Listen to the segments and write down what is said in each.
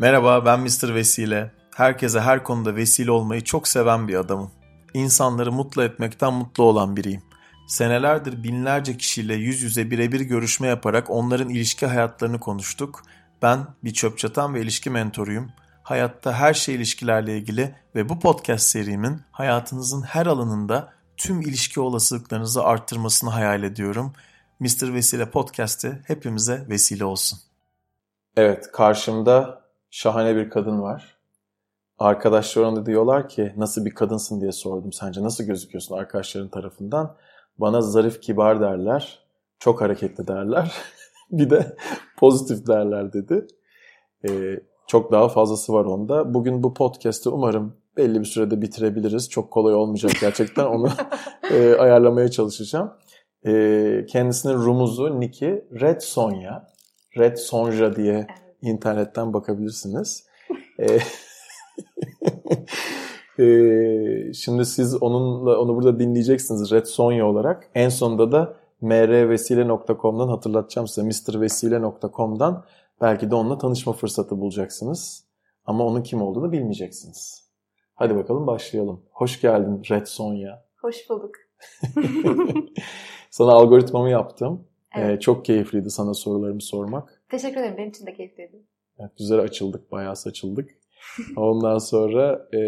Merhaba ben Mr. Vesile. Herkese her konuda vesile olmayı çok seven bir adamım. İnsanları mutlu etmekten mutlu olan biriyim. Senelerdir binlerce kişiyle yüz yüze birebir görüşme yaparak onların ilişki hayatlarını konuştuk. Ben bir çöp çatan ve ilişki mentoruyum. Hayatta her şey ilişkilerle ilgili ve bu podcast serimin hayatınızın her alanında tüm ilişki olasılıklarınızı arttırmasını hayal ediyorum. Mr. Vesile Podcast'ı hepimize vesile olsun. Evet, karşımda şahane bir kadın var. Arkadaşlarım da diyorlar ki nasıl bir kadınsın diye sordum. Sence nasıl gözüküyorsun arkadaşların tarafından? Bana zarif kibar derler. Çok hareketli derler. bir de pozitif derler dedi. Ee, çok daha fazlası var onda. Bugün bu podcast'ı umarım belli bir sürede bitirebiliriz. Çok kolay olmayacak gerçekten. Onu e, ayarlamaya çalışacağım. E, kendisinin rumuzu, Niki Red Sonja. Red Sonja diye evet. İnternetten bakabilirsiniz. e, e, şimdi siz onunla onu burada dinleyeceksiniz Red Sonja olarak. En sonunda da mrvesile.com'dan hatırlatacağım size mrvesile.com'dan belki de onunla tanışma fırsatı bulacaksınız. Ama onun kim olduğunu bilmeyeceksiniz. Hadi bakalım başlayalım. Hoş geldin Red Sonja. Hoş bulduk. sana algoritmamı yaptım. Evet. Ee, çok keyifliydi sana sorularımı sormak. Teşekkür ederim. Benim için de keyifliydi. Evet, güzel açıldık. Bayağı saçıldık. Ondan sonra e,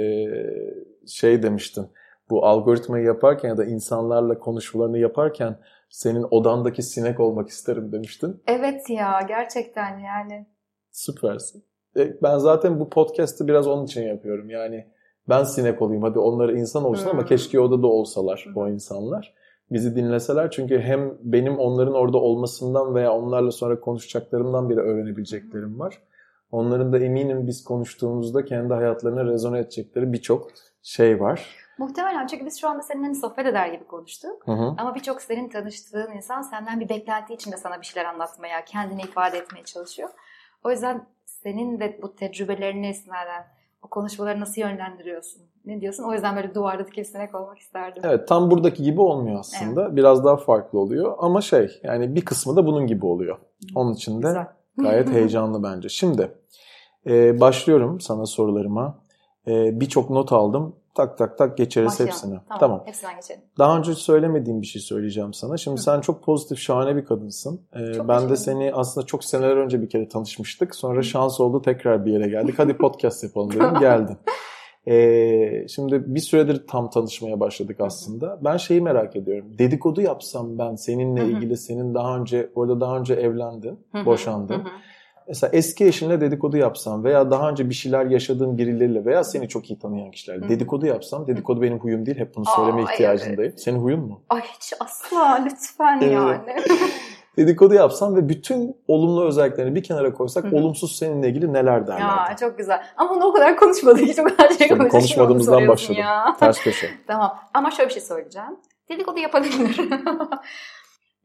şey demiştin. Bu algoritmayı yaparken ya da insanlarla konuşmalarını yaparken senin odandaki sinek olmak isterim demiştin. Evet ya gerçekten yani. Süpersin. E, ben zaten bu podcast'ı biraz onun için yapıyorum. Yani ben sinek olayım hadi onları insan olsun hmm. ama keşke odada olsalar hmm. o insanlar. Bizi dinleseler çünkü hem benim onların orada olmasından veya onlarla sonra konuşacaklarımdan bile öğrenebileceklerim var. Onların da eminim biz konuştuğumuzda kendi hayatlarına rezone edecekleri birçok şey var. Muhtemelen çünkü biz şu anda seninle hani sohbet eder gibi konuştuk. Hı hı. Ama birçok senin tanıştığın insan senden bir beklenti içinde sana bir şeyler anlatmaya, kendini ifade etmeye çalışıyor. O yüzden senin de bu tecrübelerini esnaden o konuşmaları nasıl yönlendiriyorsun? Ne diyorsun? O yüzden böyle duvarda dikilsinek olmak isterdim. Evet tam buradaki gibi olmuyor aslında. Evet. Biraz daha farklı oluyor. Ama şey yani bir kısmı da bunun gibi oluyor. Onun için de Güzel. gayet heyecanlı bence. Şimdi e, başlıyorum sana sorularıma. E, Birçok not aldım. Tak tak tak geçeriz Başlayalım. hepsini. Tamam, tamam. Hepsinden geçelim. Daha önce söylemediğim bir şey söyleyeceğim sana. Şimdi Hı. sen çok pozitif, şahane bir kadınsın. Ee, ben de seni aslında çok seneler önce bir kere tanışmıştık. Sonra Hı. şans oldu tekrar bir yere geldik. Hadi podcast yapalım dedim. Geldin. Ee, şimdi bir süredir tam tanışmaya başladık aslında. Ben şeyi merak ediyorum. Dedikodu yapsam ben seninle ilgili, senin daha önce, orada daha önce evlendin, boşandın. Mesela eski eşinle dedikodu yapsam veya daha önce bir şeyler yaşadığın birileriyle veya seni çok iyi tanıyan kişilerle dedikodu yapsam, dedikodu benim huyum değil, hep bunu söyleme Aa, ihtiyacındayım. Evet. Senin huyun mu? Ay hiç asla lütfen yani. dedikodu yapsam ve bütün olumlu özelliklerini bir kenara koysak Hı-hı. olumsuz seninle ilgili neler derler? Ya çok güzel. Ama onu o kadar konuşmadık. Hiç o kadar şey konuşmadık. Konuşmadığımızdan başladım. Ya. Ters köşe. tamam. Ama şöyle bir şey söyleyeceğim. Dedikodu yapabilir.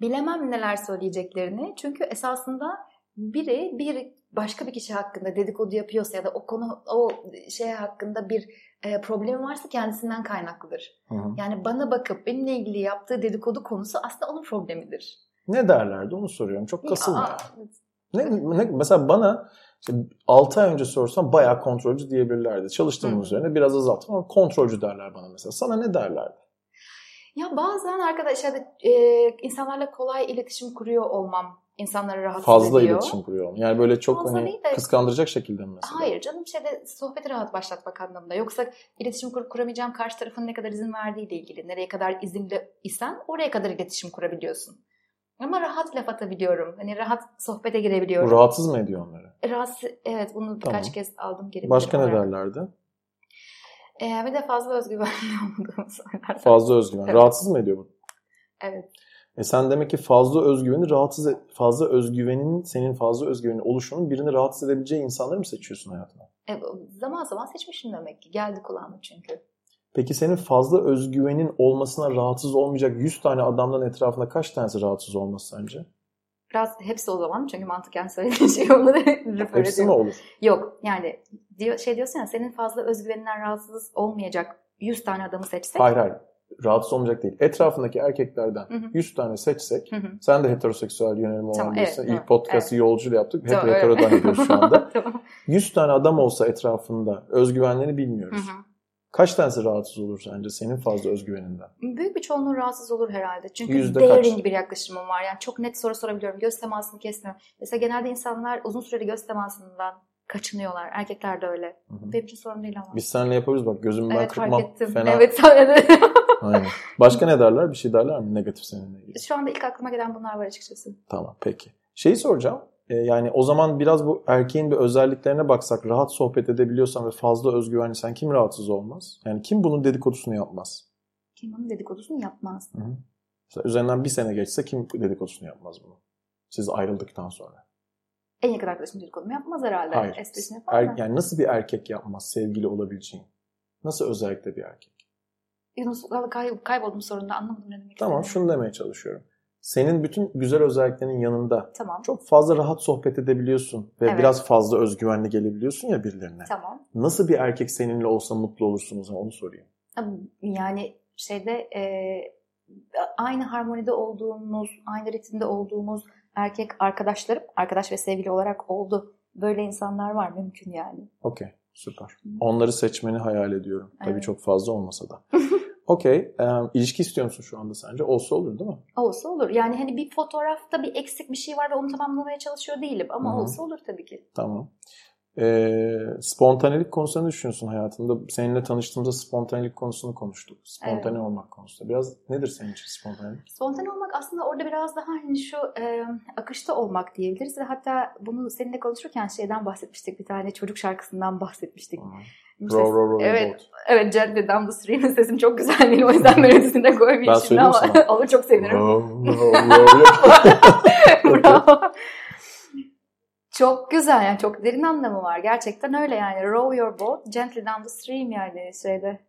Bilemem neler söyleyeceklerini. Çünkü esasında biri bir başka bir kişi hakkında dedikodu yapıyorsa ya da o konu o şey hakkında bir e, problemi varsa kendisinden kaynaklıdır. Hı hı. Yani bana bakıp benimle ilgili yaptığı dedikodu konusu aslında onun problemidir. Ne derlerdi onu soruyorum. Çok kasılma. Ne, ne, mesela bana işte 6 ay önce sorsam bayağı kontrolcü diyebilirlerdi. Çalıştığım üzerine biraz azalttım ama kontrolcü derler bana mesela. Sana ne derlerdi? Ya bazen arkadaşlar e, insanlarla kolay iletişim kuruyor olmam insanları rahatsız Fazla ediyor. iletişim kuruyor. Yani böyle çok Fazla hani de, kıskandıracak şekilde mi mesela? Hayır canım şeyde sohbeti rahat başlatmak anlamında. Yoksa iletişim kurup kuramayacağım karşı tarafın ne kadar izin verdiğiyle ilgili. Nereye kadar izinli isen oraya kadar iletişim kurabiliyorsun. Ama rahat laf atabiliyorum. Hani rahat sohbete girebiliyorum. Bu rahatsız mı ediyor onları? Rahatsız, evet bunu birkaç tamam. kez aldım geri. Başka ne derlerdi? Ee, bir de fazla özgüvenli olduğumu söylerler. Fazla özgüven. Evet. Rahatsız mı ediyor bu? Evet. E sen demek ki fazla özgüveni rahatsız et, fazla özgüvenin senin fazla özgüvenin oluşunun birini rahatsız edebileceği insanları mı seçiyorsun hayatına? E, zaman zaman seçmişim demek ki. Geldi kulağıma çünkü. Peki senin fazla özgüvenin olmasına rahatsız olmayacak 100 tane adamdan etrafında kaç tanesi rahatsız olmaz sence? Biraz hepsi o zaman çünkü mantıken söylediğin şey onları refer Hepsi mi olur? Yok yani diyor, şey diyorsun ya senin fazla özgüveninden rahatsız olmayacak 100 tane adamı seçsek. Hayır hayır rahatsız olmayacak değil. Etrafındaki erkeklerden Hı hı. 100 tane seçsek Hı hı. sen de heteroseksüel yönelimi olan Tamam, birisin. evet, İlk podcast'ı yolcuyla yaptık. Hep Tamam, evet. heterodan gidiyoruz şu anda. tamam. 100 tane adam olsa etrafında özgüvenlerini Hı bilmiyoruz. hı. Kaç tanesi rahatsız olur sence senin fazla özgüveninden? Büyük bir çoğunluğu rahatsız olur herhalde. Çünkü Yüzde daring kaç? bir yaklaşımım var. Yani çok net soru sorabiliyorum. Göz temasını kesmiyorum. Mesela genelde insanlar uzun süreli göz temasından kaçınıyorlar. Erkekler de öyle. Hı hı. Benim için sorun değil ama. Biz seninle yapıyoruz bak gözümü ben evet kırpmam. fark ettim. Fena. Evet sen de. Aynen. Başka ne derler? Bir şey derler mi negatif seninle ilgili? Şu anda ilk aklıma gelen bunlar var açıkçası. Tamam peki. Şeyi soracağım. Ee, yani o zaman biraz bu erkeğin bir özelliklerine baksak rahat sohbet edebiliyorsan ve fazla özgüvenliysen kim rahatsız olmaz? Yani kim bunun dedikodusunu yapmaz? Kim bunun dedikodusunu yapmaz. Hı hı. Mesela üzerinden bir sene geçse kim dedikodusunu yapmaz bunu? Siz ayrıldıktan sonra. En yakın arkadaşım dedikodumu yapmaz herhalde. Hayır. Esprisini yapar Er, mı? yani nasıl bir erkek yapmaz sevgili olabileceğin? Nasıl özellikle bir erkek? Yunus kay, kayboldum sorunda anlamadım ne demek Tamam şunu demeye çalışıyorum. Senin bütün güzel özelliklerinin yanında Tamam. çok fazla rahat sohbet edebiliyorsun ve Evet. biraz fazla özgüvenli gelebiliyorsun ya birilerine. Tamam. Nasıl bir erkek seninle olsa mutlu olursun o zaman onu sorayım. Yani şeyde e, aynı harmonide olduğumuz, aynı ritimde olduğumuz erkek arkadaşlarım, arkadaş ve sevgili olarak oldu. Böyle insanlar var mümkün yani. Okey süper. Onları seçmeni hayal ediyorum. Tabii Evet. çok fazla olmasa da. Okey. e, ilişki istiyor musun şu anda sence? Olsa olur değil mi? Olsa olur. Yani hani bir fotoğrafta bir eksik bir şey var ve onu tamamlamaya çalışıyor değilim. Ama Hı hı. olsa olur tabii ki. Tamam. Ee, spontanelik konusunda düşünüyorsun hayatında? Seninle tanıştığımızda spontanelik konusunu konuştuk. Spontane olmak konusunda. Biraz nedir senin için spontanelik? Spontane olmak aslında orada biraz daha hani şu e, akışta olmak diyebiliriz ve hatta bunu seninle konuşurken şeyden bahsetmiştik bir tane çocuk şarkısından bahsetmiştik. Row, row, row, Evet. boat. Evet Down the Stream'in sesim çok güzel değil o yüzden melodisini de koymayayım Ben şimdi ama olur çok sevinirim. Bravo. Çok güzel yani çok derin anlamı var. Gerçekten öyle yani. Row your boat gently down the stream yani şeyde.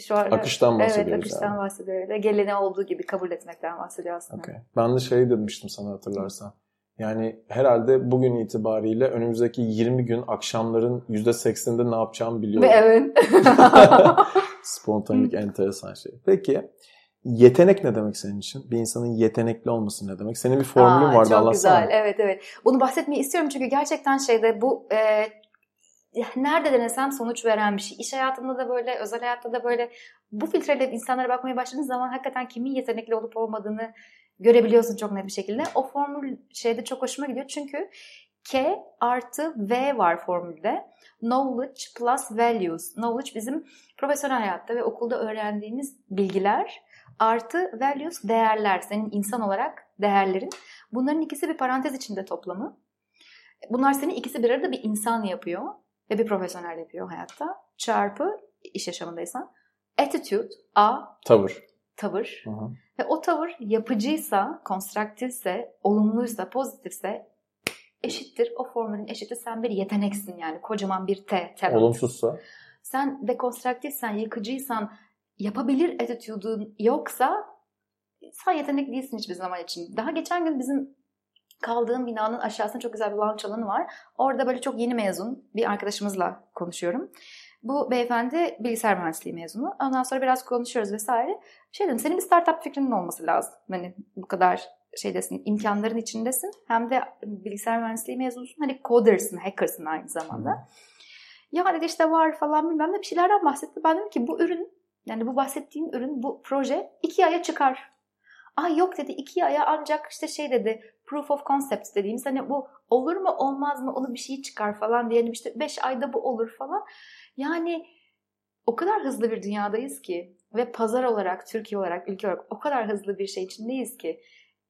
Şu an, Akıştan bahsediyoruz Evet akıştan yani. bahsediyor. Öyle. Gelene olduğu gibi kabul etmekten bahsediyor aslında. Okey. Ben de şey demiştim sana hatırlarsan. Yani herhalde bugün itibariyle önümüzdeki 20 gün akşamların %80'inde ne yapacağımı biliyorum. evet. Spontanelik enteresan şey. Peki yetenek ne demek senin için? Bir insanın yetenekli olması ne demek? Senin bir formülün Aa, vardı Çok anlatsana. güzel. Evet evet. Bunu bahsetmeyi istiyorum çünkü gerçekten şeyde bu e, nerede denesem sonuç veren bir şey. İş hayatında da böyle, özel hayatta da böyle bu filtreyle insanlara bakmaya başladığın zaman hakikaten kimin yetenekli olup olmadığını görebiliyorsun çok net bir şekilde. O formül şeyde çok hoşuma gidiyor çünkü K artı V var formülde. Knowledge plus values. Knowledge bizim profesyonel hayatta ve okulda öğrendiğimiz bilgiler artı values değerler. Senin insan olarak değerlerin. Bunların ikisi bir parantez içinde toplamı. Bunlar seni ikisi bir arada bir insan yapıyor ve bir profesyonel yapıyor hayatta. Çarpı iş yaşamındaysan. Attitude, A, Tavır. tavır. Hı hı. Ve o tavır yapıcıysa, konstruktifse, olumluysa, pozitifse eşittir. O formülün eşittir. Sen bir yeteneksin yani. Kocaman bir T. talent. Olumsuzsa Sen dekonstruktifsen, yıkıcıysan, yapabilir attitude'un yoksa sen yetenek değilsin hiçbir zaman için. Daha geçen gün bizim kaldığım binanın aşağısında çok güzel bir lounge alanı var. Orada böyle çok yeni mezun bir arkadaşımızla konuşuyorum. Bu beyefendi bilgisayar mühendisliği mezunu. Ondan sonra biraz konuşuyoruz vesaire. Şey dedim senin bir startup fikrinin olması lazım. Hani bu kadar şeydesin, imkanların içindesin. Hem de bilgisayar mühendisliği mezunusun. Hani coder'sın, hacker'sın aynı zamanda. Ya dedi işte var falan bilmem ne bir şeylerden bahsetti. Ben dedim ki bu ürün yani bu bahsettiğin ürün bu proje iki aya çıkar. Ay yok dedi iki aya ancak işte şey dedi proof of concept dediğimiz hani bu olur mu olmaz mı onu bir şey çıkar falan diyelim işte beş ayda bu olur falan. Yani o kadar hızlı bir dünyadayız ki ve pazar olarak Türkiye olarak ülke olarak o kadar hızlı bir şey içindeyiz ki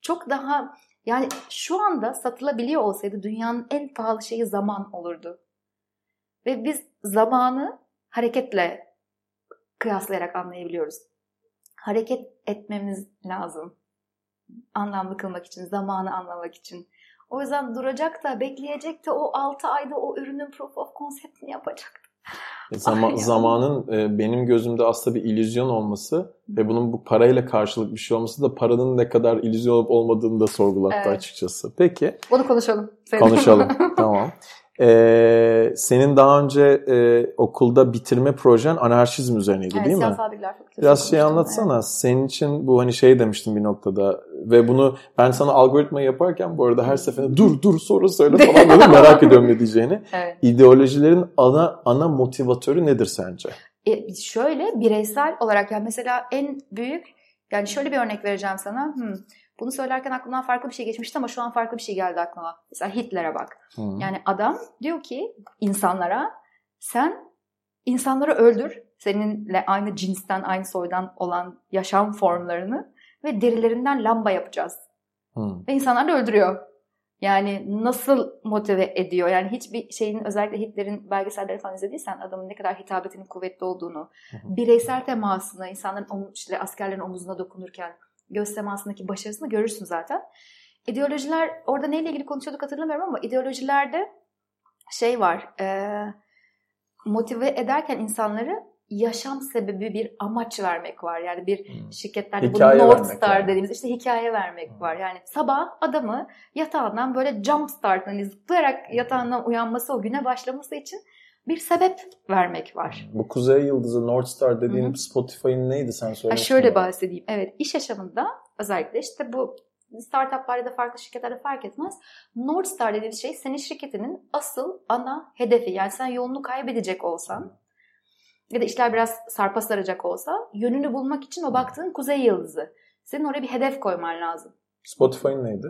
çok daha yani şu anda satılabiliyor olsaydı dünyanın en pahalı şeyi zaman olurdu. Ve biz zamanı hareketle kıyaslayarak anlayabiliyoruz. Hareket etmemiz lazım. Anlamlı kılmak için, zamanı anlamak için. O yüzden duracak da, bekleyecek de o 6 ayda o ürünün proof of concept'ini yapacak. Zama- Ay. zamanın e, benim gözümde aslında bir illüzyon olması ve bunun bu parayla karşılık bir şey olması da paranın ne kadar illüzyon olup olmadığını da sorgulattı Evet. açıkçası. Peki Bunu konuşalım. Senin. konuşalım. tamam. Ee, senin daha önce e, okulda bitirme projen anarşizm üzerineydi Evet, değil mi? siyasal bilgiler fakültesi Biraz şey anlatsana. evet. Senin için bu hani şey demiştim bir noktada ve bunu ben sana algoritma yaparken bu arada her seferinde dur dur soru söyle falan dedim merak ediyorum ne diyeceğini. Evet. İdeolojilerin ana ana motivatörü nedir sence? E, şöyle bireysel olarak yani mesela en büyük yani şöyle bir örnek vereceğim sana. Hmm, bunu söylerken aklımdan farklı bir şey geçmişti ama şu an farklı bir şey geldi aklıma. Mesela Hitler'e bak. Hı. Yani adam diyor ki insanlara sen insanları öldür. Seninle aynı cinsten, aynı soydan olan yaşam formlarını ve derilerinden lamba yapacağız. Hı. Ve insanları öldürüyor. Yani nasıl motive ediyor? Yani hiçbir şeyin özellikle Hitler'in belgeselleri falan izlediysen adamın ne kadar hitabetinin kuvvetli olduğunu, bireysel temasını, insanların işte askerlerin omuzuna dokunurken göz temasındaki başarısını görürsün zaten. İdeolojiler orada neyle ilgili konuşuyorduk hatırlamıyorum ama ideolojilerde şey var. e, motive ederken insanları yaşam sebebi bir amaç vermek var. Yani bir Hı. şirketlerde Hikaye bu North Star yani. dediğimiz işte hikaye vermek Hı. var. Yani sabah adamı yatağından böyle jump start hani zıplayarak yatağından uyanması o güne başlaması için bir sebep vermek var. Bu Kuzey Yıldızı North Star dediğin. Spotify'ın neydi sen Ha, söylemiştin. şöyle bana. bahsedeyim. Evet iş yaşamında özellikle işte bu startuplar ya da farklı şirketlerde fark etmez. North Star dediğimiz şey senin şirketinin asıl ana hedefi. Yani sen yolunu kaybedecek olsan ya da işler biraz sarpa saracak olsa yönünü bulmak için o baktığın kuzey yıldızı. Senin oraya bir hedef koyman lazım. Spotify'ın neydi?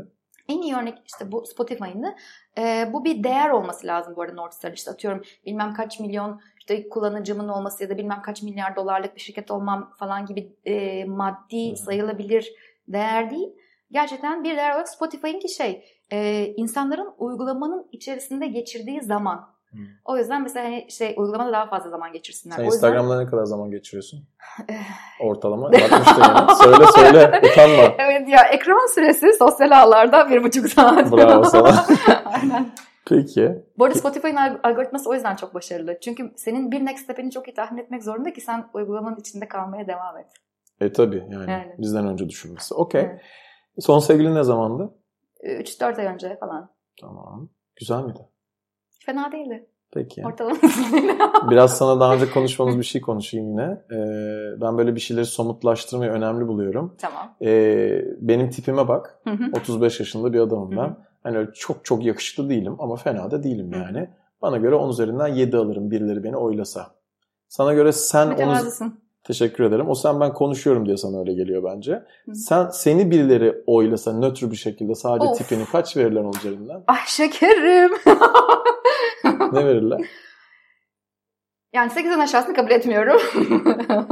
En iyi örnek işte bu Spotify'ın da e, bu bir değer olması lazım bu arada North Star. İşte atıyorum bilmem kaç milyon işte kullanıcımın olması ya da bilmem kaç milyar dolarlık bir şirket olmam falan gibi e, maddi sayılabilir değer değil. Gerçekten bir değer olarak Spotify'ınki şey e, insanların uygulamanın içerisinde geçirdiği zaman. Hı. O yüzden mesela hani şey uygulamada daha fazla zaman geçirsinler. Sen o yüzden Instagram'da ne kadar zaman geçiriyorsun? Ortalama. Yani. Söyle söyle. Utanma. evet ya ekran süresi sosyal ağlarda bir buçuk saat. Bravo sana. Aynen. Peki. Bu arada Spotify'ın alg- algoritması o yüzden çok başarılı. Çünkü senin bir next step'ini çok iyi tahmin etmek zorunda ki sen uygulamanın içinde kalmaya devam et. E tabii yani Yani. bizden önce düşünmesi. Okey. Evet. Son sevgilin ne zamandı? 3-4 ay önce falan. Tamam. Güzel miydi? Fena değildi. Peki. Ortalamasıyla. Biraz sana daha önce konuşmamız bir şey konuşayım yine. Ee, ben böyle bir şeyleri somutlaştırmayı önemli buluyorum. tamam. Ee, benim tipime bak. Hı hı. 35 yaşında bir adamım ben. hı. Hani öyle çok çok yakışıklı değilim ama fena da değilim yani. Bana göre 10 üzerinden 7 alırım birileri beni oylasa. Sana göre sen onu... Teşekkür ederim. O sen ben konuşuyorum diye sana öyle geliyor bence. Hı. Sen seni birileri oylasa nötr bir şekilde sadece Of. tipini kaç verirler onun üzerinden? Ay şekerim. Ne verirler? yani 8'den aşağısını kabul etmiyorum.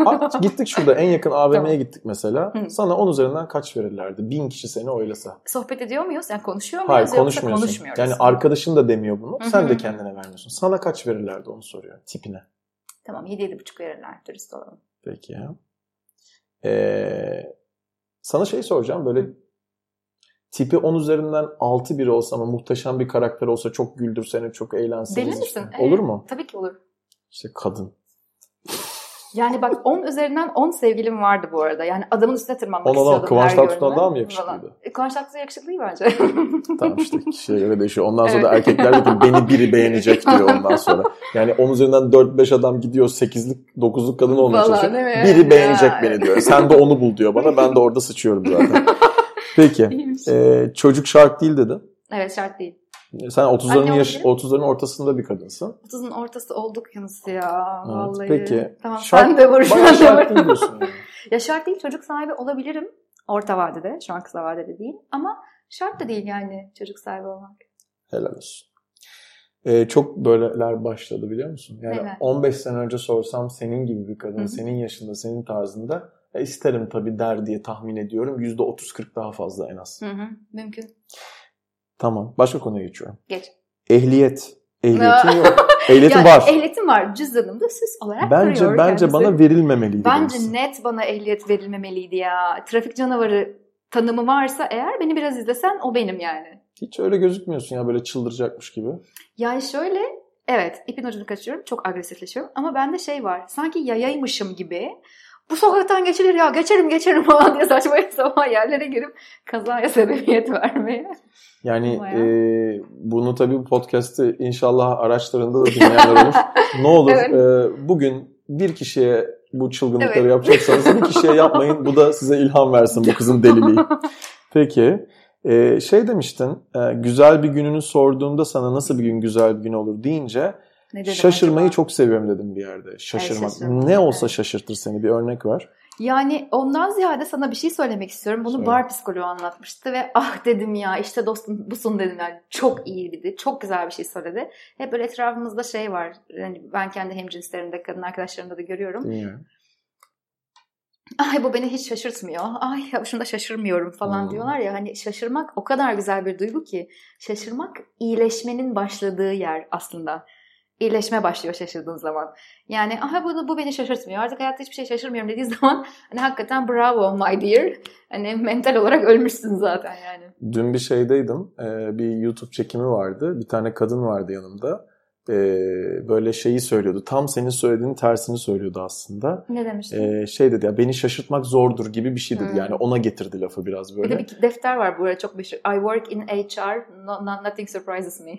Aa, gittik şurada en yakın AVM'ye Tamam. gittik mesela. Hı. Sana 10 üzerinden kaç verirlerdi? Bin kişi seni oylasa. Sohbet ediyor muyuz? Yani konuşuyor muyuz? Hayır konuşmuyorsun. konuşmuyoruz. Yani arkadaşın da demiyor bunu. Hı hı Sen de hı. kendine vermiyorsun. Sana kaç verirlerdi onu soruyor tipine. Tamam 7-7,5 verirler dürüst olalım. Peki ya. Ee, sana şey soracağım böyle tipi 10 üzerinden 6 biri olsa ama muhteşem bir karakter olsa çok güldürsene çok eğlenseniz. Deli işte. misin? Olur Ee, mu? Tabii ki olur. İşte kadın. Yani bak 10 üzerinden 10 sevgilim vardı bu arada. Yani adamın üstüne tırmanmak 10 olan istiyordum. Kıvanç Tatlıtuğ'dan daha mı yakışıklıydı? E, Kıvanç Tatlıtuğ yakışıklıydı bence. Tamam işte kişiye göre değişiyor. Ondan sonra da Evet. erkekler de beni biri beğenecek diyor ondan sonra. Yani 10 üzerinden 4-5 adam gidiyor 8'lik 9'luk kadın olmaya çalışıyor. değil? Biri beğenecek Ya. beni diyor. Sen de onu bul diyor bana. Ben de orada sıçıyorum zaten. Peki. Ee, çocuk şart değil dedin. Evet şart değil. Sen 30'ların Anne yaş olabilirim. 30'ların ortasında bir kadınsın. 30'un ortası olduk Yunus ya. Vallahi. peki. Tamam Şart- sen de vur. De şart değil diyorsun yani. Ya şart değil çocuk sahibi olabilirim. Orta vadede. Şu an kısa vadede değil. Ama şart da değil yani çocuk sahibi olmak. Helal olsun. Ee, çok böyleler başladı biliyor musun? Yani Neler? 15 sene önce sorsam senin gibi bir kadın, senin yaşında, senin tarzında e, isterim tabii der diye tahmin ediyorum. %30-40 daha fazla en az. Hı hı. Mümkün. Tamam. Başka konuya geçiyorum. Geç. Ehliyet. Ehliyetin yok. Ehliyetin Yani var. ehliyetim var. Cüzdanımda süs olarak Bence duruyor bence kendisi. bana verilmemeliydi. Bence demişsin. net bana ehliyet verilmemeliydi ya. Trafik canavarı tanımı varsa eğer beni biraz izlesen o benim yani. Hiç öyle gözükmüyorsun ya böyle çıldıracakmış gibi. Yani şöyle evet ipin ucunu kaçırıyorum çok agresifleşiyorum ama bende şey var sanki yayaymışım gibi bu sokaktan geçilir ya geçerim geçerim falan diye saçma sapan yerlere girip kazaya sebebiyet vermeye. Yani e, bunu tabii bu podcast'i inşallah araçlarında da dinleyenler olur. ne olur evet. e, bugün bir kişiye bu çılgınlıkları evet. yapacaksanız bir kişiye yapmayın. Bu da size ilham versin bu kızın deliliği. Peki. E, şey demiştin, e, güzel bir gününü sorduğumda sana nasıl bir gün güzel bir gün olur deyince ne şaşırmayı acaba? çok seviyorum dedim bir yerde. Şaşırmak. Evet, ne olsa evet. şaşırtır seni bir örnek ver. Yani ondan ziyade sana bir şey söylemek istiyorum. Bunu Söyle. bar psikoloğu anlatmıştı ve ah dedim ya işte dostum busun dedim yani çok iyiydi. Çok güzel bir şey söyledi. Hep böyle etrafımızda şey var. Yani ben kendi hemcinslerimde, kadın arkadaşlarımda da görüyorum. Ay bu beni hiç şaşırtmıyor. Ay ya şunda şaşırmıyorum falan hmm. diyorlar ya. Hani şaşırmak o kadar güzel bir duygu ki. Şaşırmak iyileşmenin başladığı yer aslında iyileşme başlıyor şaşırdığın zaman. Yani aha bu, bu beni şaşırtmıyor. Artık hayatta hiçbir şey şaşırmıyorum dediği zaman hani hakikaten bravo my dear. Hani mental olarak ölmüşsün zaten yani. Dün bir şeydeydim. Bir YouTube çekimi vardı. Bir tane kadın vardı yanımda e, böyle şeyi söylüyordu. Tam senin söylediğinin tersini söylüyordu aslında. Ne demişti? E, şey dedi ya beni şaşırtmak zordur gibi bir şey dedi. Hmm. Yani ona getirdi lafı biraz böyle. Bir de bir defter var burada çok meşhur. I work in HR, no, nothing surprises me.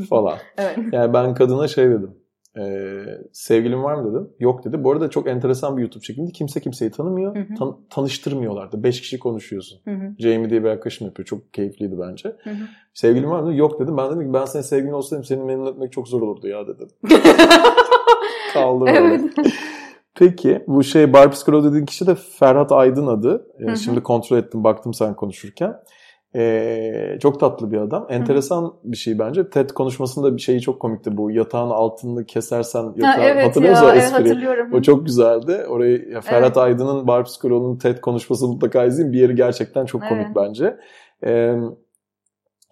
falan. evet. Yani ben kadına şey dedim. Ee, sevgilin var mı dedim. Yok dedi. Bu arada çok enteresan bir YouTube çekimdi. Kimse kimseyi tanımıyor. Hı hı. Tan- tanıştırmıyorlardı. Beş kişi konuşuyorsun. Hı hı. Jamie diye bir arkadaşım yapıyor. Çok keyifliydi bence. Hı hı. Sevgilin var mı? Yok dedim. Ben dedim ki ben senin sevgilin olsaydım seni memnun etmek çok zor olurdu ya dedim. Kaldı böyle. Evet. Peki bu şey bar psikoloğu dediğin kişi de Ferhat Aydın adı. Ee, şimdi kontrol ettim baktım sen konuşurken. Ee, çok tatlı bir adam. Enteresan Hı. bir şey bence. TED konuşmasında bir şeyi çok komikti bu. Yatağın altını kesersen yatağı ha, evet hatırlıyor musun o espriyi? Evet, hatırlıyorum. O çok güzeldi. Orayı ya Ferhat evet. Aydın'ın bar psikoloğunun TED konuşması mutlaka izleyin. Bir yeri gerçekten çok komik evet. bence. Ee,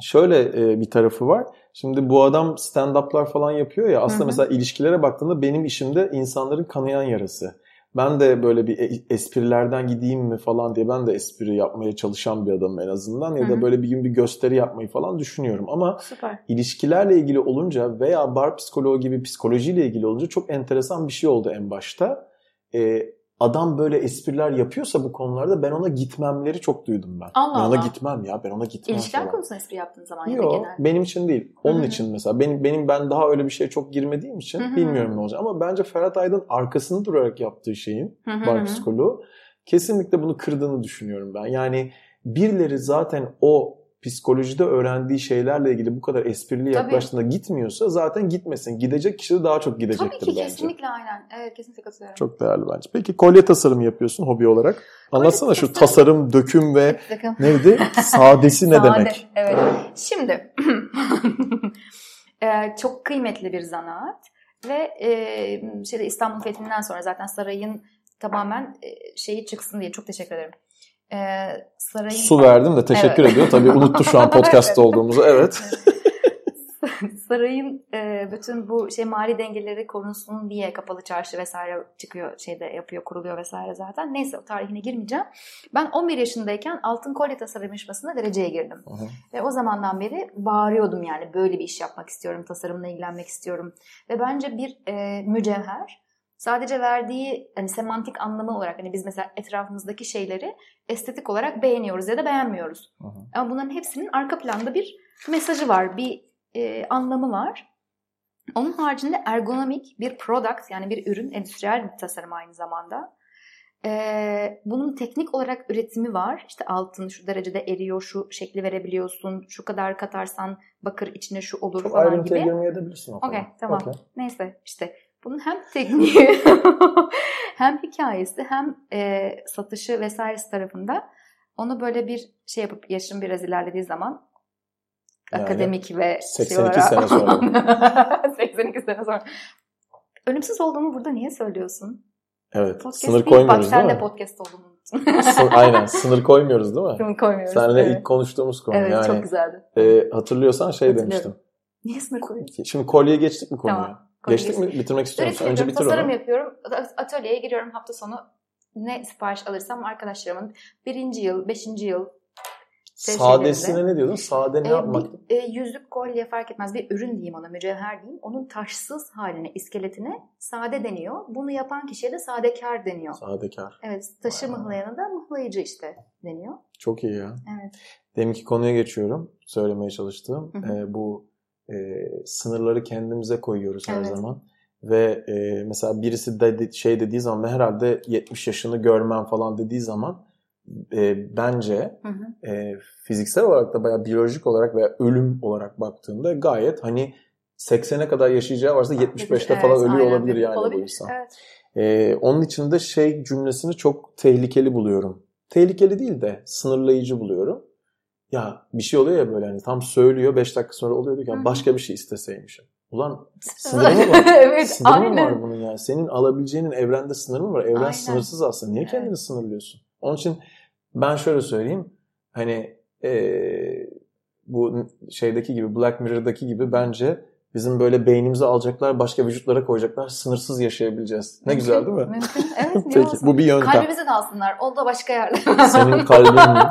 şöyle e, bir tarafı var. Şimdi bu adam stand-up'lar falan yapıyor ya. Aslında Hı-hı. mesela ilişkilere baktığında benim işimde insanların kanayan yarası ben de böyle bir e, esprilerden gideyim mi falan diye ben de espri yapmaya çalışan bir adamım en azından. Ya da böyle bir gün bir gösteri yapmayı falan düşünüyorum. Ama Süper. ilişkilerle ilgili olunca veya bar psikoloğu gibi psikolojiyle ilgili olunca çok enteresan bir şey oldu en başta. Ee, adam böyle espriler yapıyorsa bu konularda ben ona gitmemleri çok duydum ben. Allah ben ona Allah. gitmem ya ben ona gitmem İlişkiler falan. konusunda espri yaptığın zaman Yok, ya da genel. benim için değil. Onun Hı-hı. için mesela benim benim ben daha öyle bir şeye çok girmediğim için Hı-hı. bilmiyorum ne olacak ama bence Ferhat Aydın arkasını durarak yaptığı şeyin Hı-hı. bar psikoloğu kesinlikle bunu kırdığını düşünüyorum ben. Yani birileri zaten o psikolojide öğrendiği şeylerle ilgili bu kadar esprili yaklaştığında Tabii. gitmiyorsa zaten gitmesin. Gidecek kişi de daha çok gidecektir Tabii ki bence. kesinlikle aynen. Evet kesinlikle katılıyorum. Çok değerli bence. Peki kolye tasarımı yapıyorsun hobi olarak. Anlatsana şu tasarım, döküm ve neydi? Sadesi ne Sade, demek? Evet. Şimdi çok kıymetli bir zanaat ve şeyde İstanbul Fethi'nden sonra zaten sarayın tamamen şeyi çıksın diye çok teşekkür ederim e, sarayın... Su verdim de teşekkür evet. ediyor. Tabii unuttu şu an podcast'ta olduğumuzu. Evet. sarayın e, bütün bu şey mali dengeleri korunsun diye kapalı çarşı vesaire çıkıyor şeyde yapıyor kuruluyor vesaire zaten. Neyse o tarihine girmeyeceğim. Ben 11 yaşındayken altın kolye tasarım yarışmasına dereceye girdim. Hı hı. Ve o zamandan beri bağırıyordum yani böyle bir iş yapmak istiyorum, tasarımla ilgilenmek istiyorum. Ve bence bir e, mücevher Sadece verdiği hani semantik anlamı olarak hani biz mesela etrafımızdaki şeyleri estetik olarak beğeniyoruz ya da beğenmiyoruz. Hı hı. Ama bunların hepsinin arka planda bir mesajı var, bir e, anlamı var. Onun haricinde ergonomik bir product yani bir ürün, endüstriyel bir tasarım aynı zamanda. Ee, bunun teknik olarak üretimi var. İşte altın şu derecede eriyor, şu şekli verebiliyorsun, şu kadar katarsan bakır içine şu olur Çok falan gibi. Çok ayrıntıya girmeyebilirsin. Okey tamam. Okay. Neyse işte bunun hem tekniği hem hikayesi hem e, satışı vesairesi tarafında onu böyle bir şey yapıp yaşım biraz ilerlediği zaman yani, akademik ve 82 şey olarak, sene sonra. 82 sene sonra. Ölümsüz olduğumu burada niye söylüyorsun? Evet. Podcast sınır koymuyoruz bak, değil mi? Sen de podcast olduğunu Aynen. Sınır koymuyoruz değil mi? Sınır koymuyoruz. Seninle evet. ilk konuştuğumuz konu. Evet yani, çok güzeldi. E, hatırlıyorsan şey demiştim. Niye sınır koyuyorsun? Şimdi kolyeye geçtik mi konuya? Tamam. Geçtik mi? Bitirmek istiyor musun? Önce bitir tasarım onu. yapıyorum. Atölyeye giriyorum hafta sonu. Ne sipariş alırsam arkadaşlarımın birinci yıl, beşinci yıl Sadesine ne diyordun? Sade ne e, yapmak? Bir, e, yüzük, kolye fark etmez. Bir ürün diyeyim ona, mücevher diyeyim. Onun taşsız haline, iskeletine sade deniyor. Bunu yapan kişiye de sadekar deniyor. Sadekar. Evet, taşı Vay. mıhlayana da mıhlayıcı işte deniyor. Çok iyi ya. Evet. Deminki konuya geçiyorum. Söylemeye çalıştığım. Hı hı. Ee, bu e, sınırları kendimize koyuyoruz her Evet. zaman. Ve e, mesela birisi de şey dediği zaman herhalde 70 yaşını görmem falan dediği zaman e, bence Hı hı. e, fiziksel olarak da bayağı biyolojik olarak veya ölüm olarak baktığında gayet hani 80'e kadar yaşayacağı varsa 75'te Evet, falan ölüyor aynen. olabilir yani bu Olabilir, insan. Evet. Ee, onun için de şey cümlesini çok tehlikeli buluyorum. Tehlikeli değil de sınırlayıcı buluyorum. Ya bir şey oluyor ya böyle hani tam söylüyor 5 dakika sonra oluyor diyor ki hı. başka bir şey isteseymişim. Ulan sınırı mı var? evet, Sınırı mı aynen. var bunun yani? Senin alabileceğinin evrende sınırı mı var? Evren Aynen. sınırsız aslında. Niye Evet. kendini sınırlıyorsun? Onun için ben şöyle söyleyeyim. Hani ee, bu şeydeki gibi Black Mirror'daki gibi bence bizim böyle beynimizi alacaklar başka vücutlara koyacaklar sınırsız yaşayabileceğiz. Ne güzel değil mi? Mümkün. Evet, Peki bu bir yöntem. Kalbimizi de alsınlar. O da başka yerde. Senin kalbin mi?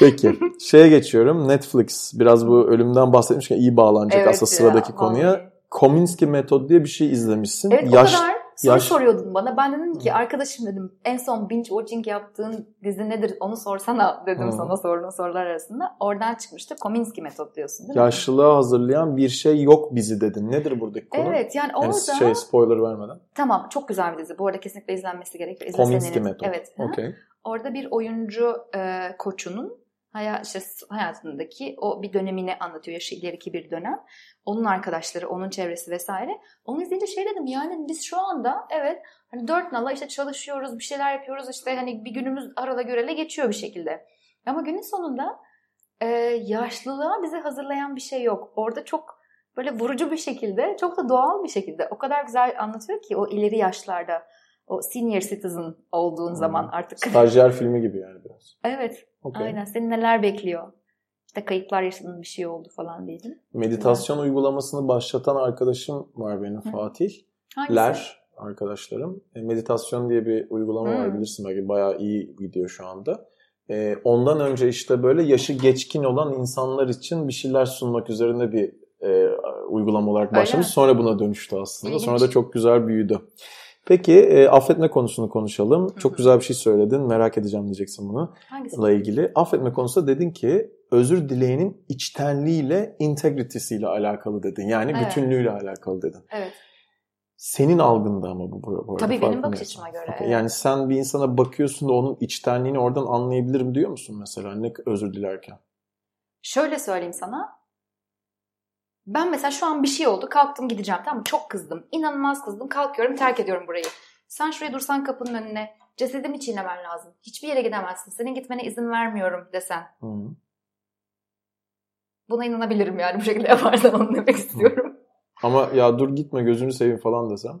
Peki. Şeye geçiyorum. Netflix. Biraz bu ölümden bahsetmişken iyi bağlanacak Evet aslında ya, sıradaki konuya. vallahi. Kominsky metod diye bir şey izlemişsin. Evet Yaş o kadar soru yaş- soruyordun bana. Ben dedim ki arkadaşım dedim en son binge watching yaptığın dizi nedir onu sorsana dedim Hı. sana sorduğun sorular arasında. Oradan çıkmıştı. Kominsky metot diyorsun değil mi? yaşlılığa hazırlayan bir şey yok bizi dedin. Nedir buradaki konu? Evet yani Yani orada şey spoiler vermeden. tamam çok güzel bir dizi. Bu arada kesinlikle izlenmesi gerekiyor. Kominsky İzleseydiniz. metod. Evet. hı. Okey. Orada bir oyuncu e, koçunun hayatındaki o bir dönemini anlatıyor. Yaşı ileriki bir dönem. Onun arkadaşları, onun çevresi vesaire. Onu izleyince şey dedim yani biz şu anda evet hani dört nala işte çalışıyoruz, bir şeyler yapıyoruz işte hani bir günümüz arada görele geçiyor bir şekilde. Ama günün sonunda e, yaşlılığa bizi hazırlayan bir şey yok. Orada çok böyle vurucu bir şekilde, çok da doğal bir şekilde o kadar güzel anlatıyor ki o ileri yaşlarda o senior citizen olduğun Hmm. zaman artık Stajyer filmi gibi yani biraz. Evet, Okey. aynen. Seni neler bekliyor? İşte kayıplar yaşadığın bir şey oldu falan diyelim. Meditasyon uygulamasını başlatan arkadaşım var benim Hı. Fatih. Hangisi? Ler arkadaşlarım. E, meditasyon diye bir uygulama var Hmm. bilirsin belki bayağı iyi gidiyor şu anda. E, ondan önce işte böyle yaşı geçkin olan insanlar için bir şeyler sunmak üzerine bir e, uygulama olarak Öyle başlamış. mi? Sonra buna dönüştü aslında. İlginç. Sonra da çok güzel büyüdü. Peki e, affetme konusunu konuşalım. Hı Çok güzel bir şey söyledin. Merak edeceğim diyeceksin bunu. Hangisi? ile ilgili. Affetme konusunda dedin ki özür dileğinin içtenliğiyle, integritesiyle alakalı dedin. Yani Evet. bütünlüğüyle alakalı dedin. Evet. Senin algında ama bu, bu, arada Tabii benim bakış açıma göre, evet. Yani sen bir insana bakıyorsun da onun içtenliğini oradan anlayabilirim diyor musun mesela ne özür dilerken? Şöyle söyleyeyim sana. Ben mesela şu an bir şey oldu. Kalktım gideceğim. Tamam mı? Çok kızdım. İnanılmaz kızdım. Kalkıyorum terk ediyorum burayı. Sen şuraya dursan kapının önüne. Cesedimi çiğnemen lazım. Hiçbir yere gidemezsin. Senin gitmene izin vermiyorum desen. Hı. Buna inanabilirim yani bu şekilde yaparsan onu demek istiyorum. Ama ya dur gitme gözünü seveyim falan desem.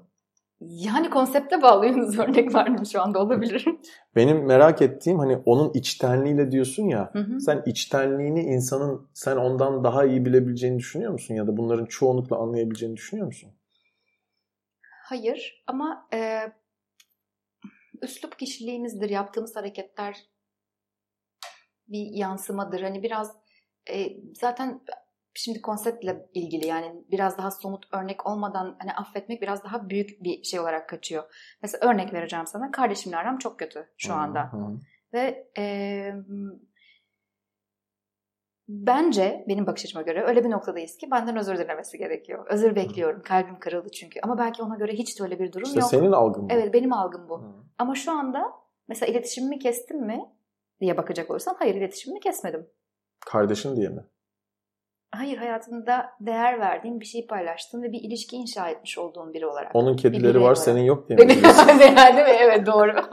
Yani konsepte bağlıyorsunuz örnek verdim şu anda olabilir. Benim merak ettiğim hani onun içtenliğiyle diyorsun ya. Hı hı. Sen içtenliğini insanın sen ondan daha iyi bilebileceğini düşünüyor musun? Ya da bunların çoğunlukla anlayabileceğini düşünüyor musun? Hayır ama e, üslup kişiliğimizdir. Yaptığımız hareketler bir yansımadır. Hani biraz e, zaten şimdi konseptle ilgili yani biraz daha somut örnek olmadan hani affetmek biraz daha büyük bir şey olarak kaçıyor. Mesela örnek vereceğim sana. Kardeşimle aram çok kötü şu Hı anda. hı. Ve e, bence benim bakış açıma göre öyle bir noktadayız ki benden özür dilemesi gerekiyor. Özür bekliyorum. Kalbim kırıldı çünkü. Ama belki ona göre hiç de öyle bir durum İşte yok. senin algın bu. Evet benim algım bu. Hı. Ama şu anda mesela iletişimimi kestim mi diye bakacak olursan hayır iletişimimi kesmedim. Kardeşin diye mi? Hayır hayatında değer verdiğin bir şeyi paylaştın ve bir ilişki inşa etmiş olduğun biri olarak. Onun kedileri var olarak. senin yok diye mi? Değil mi? Evet doğru.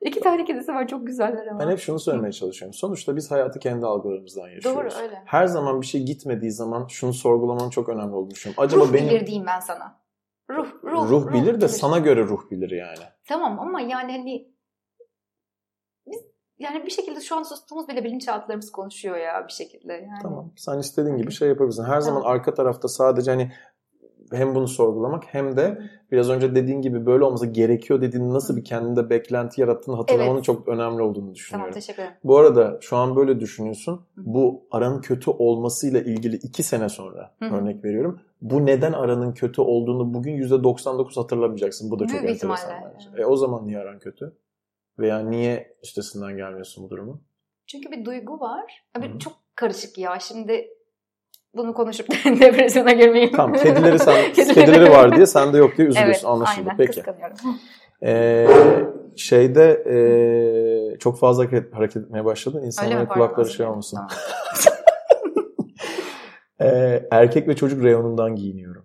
İki tane kedisi var çok güzeller ama. ben hep şunu söylemeye çalışıyorum. Sonuçta biz hayatı kendi algılarımızdan yaşıyoruz. Doğru öyle. Her zaman bir şey gitmediği zaman şunu sorgulamanın çok önemli olduğunu düşünüyorum. Acaba ruh benim bilir diyeyim ben sana. Ruh, ruh, ruh, bilir de sana göre ruh bilir yani. Tamam ama yani hani yani bir şekilde şu an sustuğumuz bile bilinçaltılarımız konuşuyor ya bir şekilde. Yani. Tamam. Sen istediğin gibi şey yapabilirsin. Her zaman arka tarafta sadece hani hem bunu sorgulamak hem de biraz önce dediğin gibi böyle olması gerekiyor dediğin nasıl bir kendinde beklenti yarattığını hatırlamanın Evet. çok önemli olduğunu Tamam düşünüyorum. teşekkür ederim. Bu arada şu an böyle düşünüyorsun. Bu aranın kötü olmasıyla ilgili iki sene sonra Hı hı. örnek veriyorum. Bu neden aranın kötü olduğunu bugün %99 hatırlamayacaksın. Bu da çok Büyük enteresan bence. E, o zaman niye aran kötü? Veya niye üstesinden gelmiyorsun bu durumu? Çünkü bir duygu var. Abi Hı. çok karışık ya. Şimdi bunu konuşup depresyona girmeyeyim. Tamam kedileri sen Kedileri- var diye sende yok diye üzülüyorsun Evet, anlaşıldı. aynen. Peki. Kıskanıyorum. Ee, şeyde ee, çok fazla hareket, etmeye başladın. İnsanların kulakları şey olmasın. Ee, erkek ve çocuk reyonundan giyiniyorum.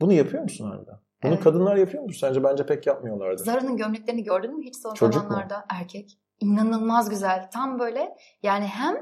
Bunu yapıyor musun harbiden? Bunu Evet. kadınlar yapıyor mu? Sence bence pek yapmıyorlardır. Zara'nın gömleklerini gördün mü hiç son Çocuk mu? zamanlarda? Erkek. İnanılmaz güzel. Tam böyle yani hem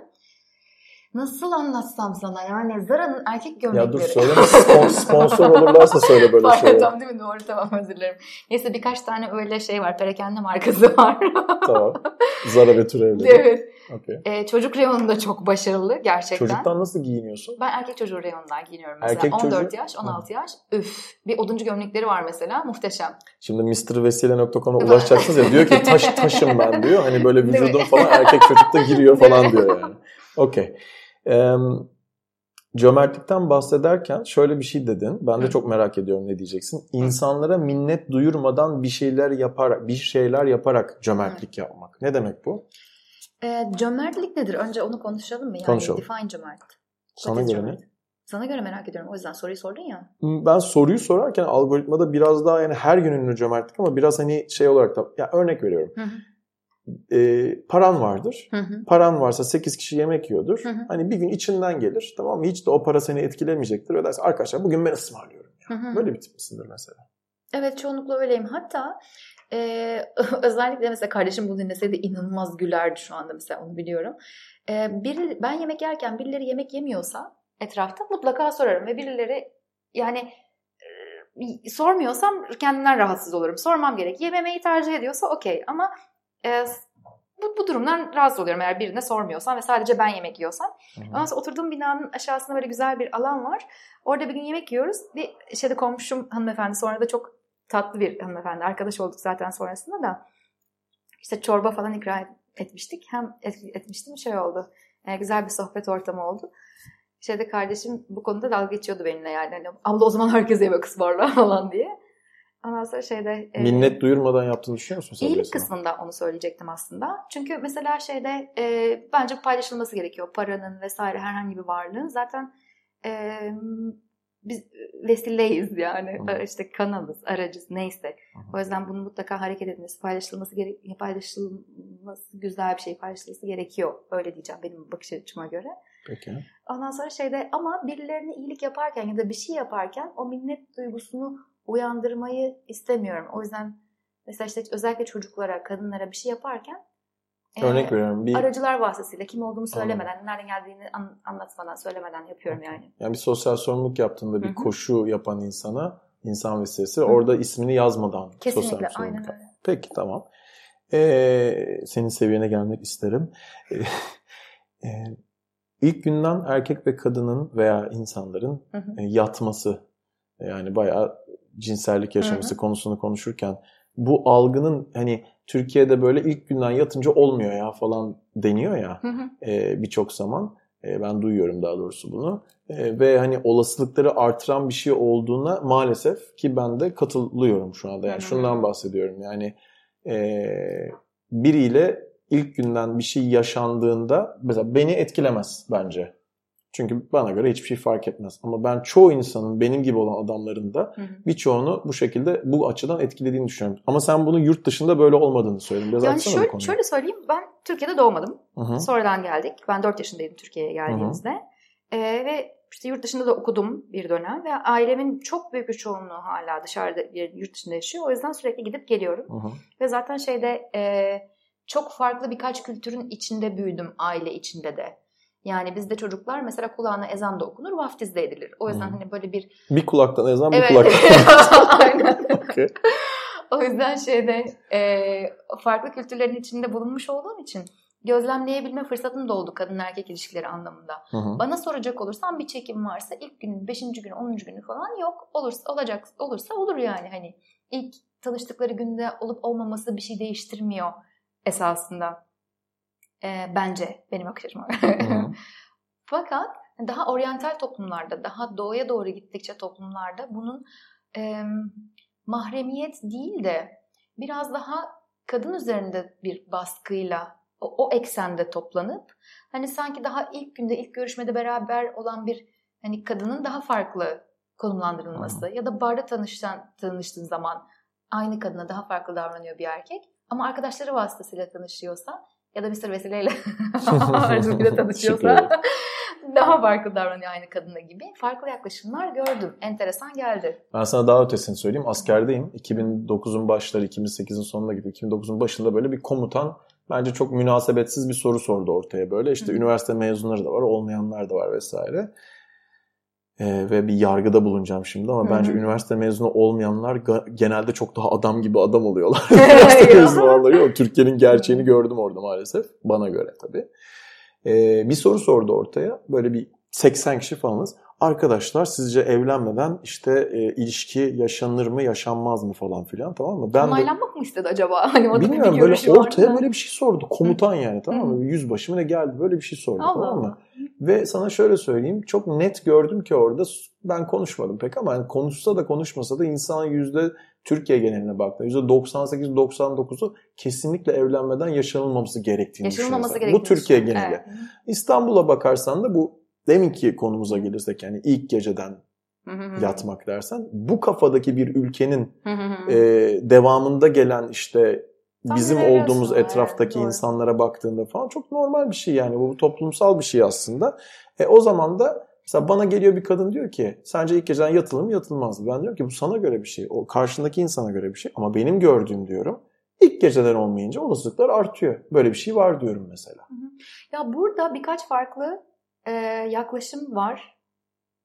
nasıl anlatsam sana yani Zara'nın erkek gömlekleri. Ya dur söyleme spon- sponsor olurlarsa söyle böyle Pardon, şeyler. tamam değil mi? Doğru tamam özür dilerim. Neyse birkaç tane öyle şey var. Perakende markası var. tamam. Zara ve türevleri. evet. Okey. Ee, çocuk reyonunda çok başarılı gerçekten. Çocuktan nasıl giyiniyorsun? Ben erkek çocuğu reyonundan giyiniyorum mesela. Erkek 14 çocuğu? yaş, 16 yaş. Üf. Bir oduncu gömlekleri var mesela. Muhteşem. Şimdi mrvesile.com'a ulaşacaksınız ya diyor ki taş taşım ben diyor. Hani böyle vücudum falan erkek çocukta giriyor falan diyor yani. Okey. Ee, cömertlikten bahsederken şöyle bir şey dedin. Ben de çok merak ediyorum ne diyeceksin. İnsanlara minnet duyurmadan bir şeyler yaparak, bir şeyler yaparak cömertlik yapmak. Ne demek bu? Ee, cömertlik nedir? Önce onu konuşalım mı? Yani Konuşalım. define cömert. Sana göre ne? cömert? Sana göre merak ediyorum. O yüzden soruyu sordun ya. Ben soruyu sorarken algoritmada biraz daha yani her gün ünlü cömertlik ama biraz hani şey olarak da ya örnek veriyorum. Hı hı. Ee, paran vardır. Hı hı. Paran varsa 8 kişi yemek yiyordur. Hı hı. Hani bir gün içinden gelir. Tamam mı? Hiç de o para seni etkilemeyecektir. Ve dersin arkadaşlar bugün ben ısmarlıyorum. Hı hı. Böyle bir tip misindir mesela? Evet çoğunlukla öyleyim. Hatta e, özellikle mesela kardeşim bunu dinleseydi inanılmaz gülerdi şu anda mesela onu biliyorum. E, biri, ben yemek yerken birileri yemek yemiyorsa etrafta mutlaka sorarım ve birileri yani e, sormuyorsam kendimden rahatsız olurum. Sormam gerek. Yememeyi tercih ediyorsa okey ama e, bu, bu durumdan rahatsız oluyorum eğer birine sormuyorsam ve sadece ben yemek yiyorsam. Hı hı. Ondan sonra oturduğum binanın aşağısında böyle güzel bir alan var. Orada bir gün yemek yiyoruz. Bir şeyde komşum hanımefendi sonra da çok tatlı bir hanımefendi. Arkadaş olduk zaten sonrasında da. İşte çorba falan ikram etmiştik. Hem et- etmiştim şey oldu. E, güzel bir sohbet ortamı oldu. Şeyde kardeşim bu konuda dalga geçiyordu benimle yani. Hani, Abla o zaman herkese yemek ısmarla falan diye. Ondan sonra şeyde... e, Minnet duyurmadan yaptığını düşünüyor musun? sen İyilik kısmında onu söyleyecektim aslında. Çünkü mesela şeyde e, bence paylaşılması gerekiyor. Paranın vesaire herhangi bir varlığın. Zaten e, biz vesileyiz yani. Hı. işte kanalız, aracız neyse. Hı. O yüzden bunun mutlaka hareket etmesi, paylaşılması gerek paylaşılması güzel bir şey paylaşılması gerekiyor. Öyle diyeceğim benim bakış açıma göre. Peki. Ondan sonra şeyde ama birilerine iyilik yaparken ya da bir şey yaparken o minnet duygusunu uyandırmayı istemiyorum. O yüzden mesela işte özellikle çocuklara, kadınlara bir şey yaparken e, Örnek veriyorum. Bir, aracılar vasıtasıyla kim olduğumu söylemeden, nereden geldiğini an- anlatmadan, söylemeden yapıyorum yani. yani bir sosyal sorumluluk yaptığında bir Hı hı. koşu yapan insana insan vesilesi orada ismini yazmadan sosyal Kesinlikle bir sorumluluk aynen öyle. Peki tamam. Ee, senin seviyene gelmek isterim. Ee, ilk günden erkek ve kadının veya insanların Hı hı. e, yatması yani bayağı cinsellik yaşaması Hı hı. konusunu konuşurken bu algının hani Türkiye'de böyle ilk günden yatınca olmuyor ya falan deniyor ya e, birçok zaman. E, ben duyuyorum daha doğrusu bunu. E, ve hani olasılıkları artıran bir şey olduğuna maalesef ki ben de katılıyorum şu anda. Yani şundan bahsediyorum. Yani e, biriyle ilk günden bir şey yaşandığında mesela beni etkilemez bence. Çünkü bana göre hiçbir şey fark etmez. Ama ben çoğu insanın benim gibi olan adamların da birçoğunu bu şekilde bu açıdan etkilediğini düşünüyorum. Ama sen bunun yurt dışında böyle olmadığını söyledin. Biraz Yani açsana bu şöyle, konuyu. şöyle söyleyeyim ben Türkiye'de doğmadım. Hı hı. Sonradan geldik. Ben 4 yaşındaydım Türkiye'ye geldiğimizde. Ee, ve işte yurt dışında da okudum bir dönem ve ailemin çok büyük bir çoğunluğu hala dışarıda yurt dışında yaşıyor. O yüzden sürekli gidip geliyorum. Hı hı. Ve zaten şeyde e, çok farklı birkaç kültürün içinde büyüdüm aile içinde de. Yani bizde çocuklar mesela kulağına ezan da okunur, vaftiz de edilir. O yüzden Hı. hani böyle bir... Bir kulaktan ezan bir Evet. kulaktan. Aynen. Okey. O yüzden şeyde e, farklı kültürlerin içinde bulunmuş olduğum için gözlemleyebilme fırsatım da oldu kadın erkek ilişkileri anlamında. Hı hı. Bana soracak olursan bir çekim varsa ilk günün, beşinci günü, onuncu günü falan yok. Olursa olacak, olursa olur yani hani ilk tanıştıkları günde olup olmaması bir şey değiştirmiyor esasında. Ee, bence benim bakış açıma. Fakat daha oryantal toplumlarda, daha doğuya doğru gittikçe toplumlarda bunun e, mahremiyet değil de biraz daha kadın üzerinde bir baskıyla o, o eksende toplanıp hani sanki daha ilk günde ilk görüşmede beraber olan bir hani kadının daha farklı konumlandırılması ya da barda tanıştan, tanıştığın zaman aynı kadına daha farklı davranıyor bir erkek ama arkadaşları vasıtasıyla tanışıyorsa ya da bir sürü vesileyle arzuyla tanışıyorsa daha farklı davranıyor aynı kadına gibi. Farklı yaklaşımlar gördüm. Enteresan geldi. Ben sana daha ötesini söyleyeyim. Askerdeyim. 2009'un başları, 2008'in sonuna gibi. 2009'un başında böyle bir komutan bence çok münasebetsiz bir soru sordu ortaya böyle. İşte Hı. üniversite mezunları da var, olmayanlar da var vesaire. Ee, ve bir yargıda bulunacağım şimdi ama Hı bence üniversite mezunu olmayanlar ga- genelde çok daha adam gibi adam oluyorlar. üniversite mezunu olanları yok. Türkiye'nin gerçeğini gördüm orada maalesef. Bana göre tabii. Ee, bir soru sordu ortaya. Böyle bir 80 kişi falanız. Arkadaşlar sizce evlenmeden işte e, ilişki yaşanır mı yaşanmaz mı falan filan tamam mı? Ben de Onaylanmak mı istedi acaba? Hani orada bilmiyorum bir böyle vardı ortaya da. böyle bir şey sordu. Komutan yani tamam mı? Yüzbaşı mı ne geldi böyle bir şey sordu Allah tamam mı? Ve sana şöyle söyleyeyim çok net gördüm ki orada ben konuşmadım pek ama yani konuşsa da konuşmasa da insan yüzde Türkiye geneline baktığında yüzde 98-99'u kesinlikle evlenmeden yaşanılmaması gerektiğini Yaşanılmaması düşünüyor. gerektiğini Bu Türkiye geneli. Evet. İstanbul'a bakarsan da bu deminki konumuza gelirsek yani ilk geceden yatmak dersen bu kafadaki bir ülkenin e, devamında gelen işte Tam bizim olduğumuz etraftaki doğru. insanlara baktığında falan çok normal bir şey yani bu toplumsal bir şey aslında. E, o zaman da mesela bana geliyor bir kadın diyor ki sence ilk geceden yatılır mı yatılmaz mı? Ben diyorum ki bu sana göre bir şey. O karşındaki insana göre bir şey ama benim gördüğüm diyorum ilk geceden olmayınca olasılıklar artıyor. Böyle bir şey var diyorum mesela. Ya burada birkaç farklı e, yaklaşım var.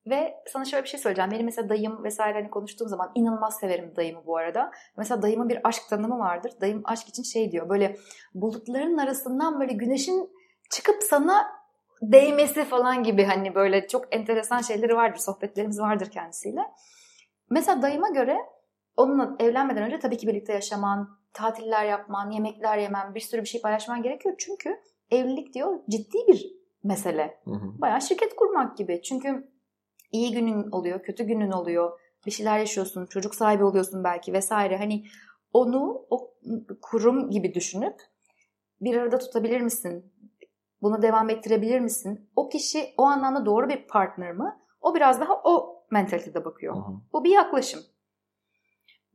Ve sana şöyle bir şey söyleyeceğim. Benim mesela dayım vesaire hani konuştuğum zaman inanılmaz severim dayımı bu arada. Mesela dayımın bir aşk tanımı vardır. Dayım aşk için şey diyor. Böyle bulutların arasından böyle güneşin çıkıp sana değmesi falan gibi hani böyle çok enteresan şeyleri vardır. Sohbetlerimiz vardır kendisiyle. Mesela dayıma göre onunla evlenmeden önce tabii ki birlikte yaşaman, tatiller yapman, yemekler yemen, bir sürü bir şey paylaşman gerekiyor. Çünkü evlilik diyor ciddi bir mesele. Hı hı. Bayağı şirket kurmak gibi. Çünkü iyi günün oluyor, kötü günün oluyor. Bir şeyler yaşıyorsun, çocuk sahibi oluyorsun belki vesaire. Hani onu o kurum gibi düşünüp bir arada tutabilir misin? Bunu devam ettirebilir misin? O kişi o anlamda doğru bir partner mı? O biraz daha o mentalitede bakıyor. Hı hı. Bu bir yaklaşım.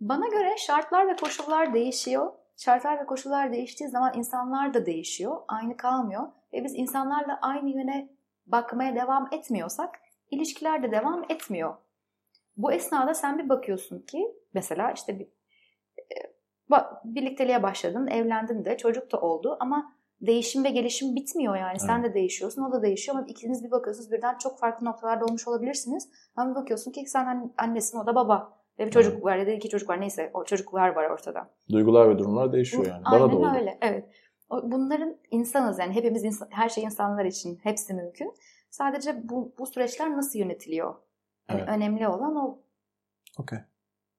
Bana göre şartlar ve koşullar değişiyor. Şartlar ve koşullar değiştiği zaman insanlar da değişiyor. Aynı kalmıyor. Ve biz insanlarla aynı yöne bakmaya devam etmiyorsak ilişkiler de devam etmiyor. Bu esnada sen bir bakıyorsun ki mesela işte bir, e, birlikteliğe başladın, evlendin de çocuk da oldu ama değişim ve gelişim bitmiyor yani. Sen de değişiyorsun, o da değişiyor ama ikiniz bir bakıyorsunuz birden çok farklı noktalarda olmuş olabilirsiniz. Ama bakıyorsun ki sen an- annesin, o da baba. Ve bir çocuk var ya da iki çocuk var neyse o çocuklar var ortada. Duygular ve durumlar değişiyor yani. Bana Aynen da oldu. öyle evet. Bunların insanız yani hepimiz insan, her şey insanlar için hepsi mümkün. Sadece bu, bu süreçler nasıl yönetiliyor? Yani Evet. Önemli olan o. Okey.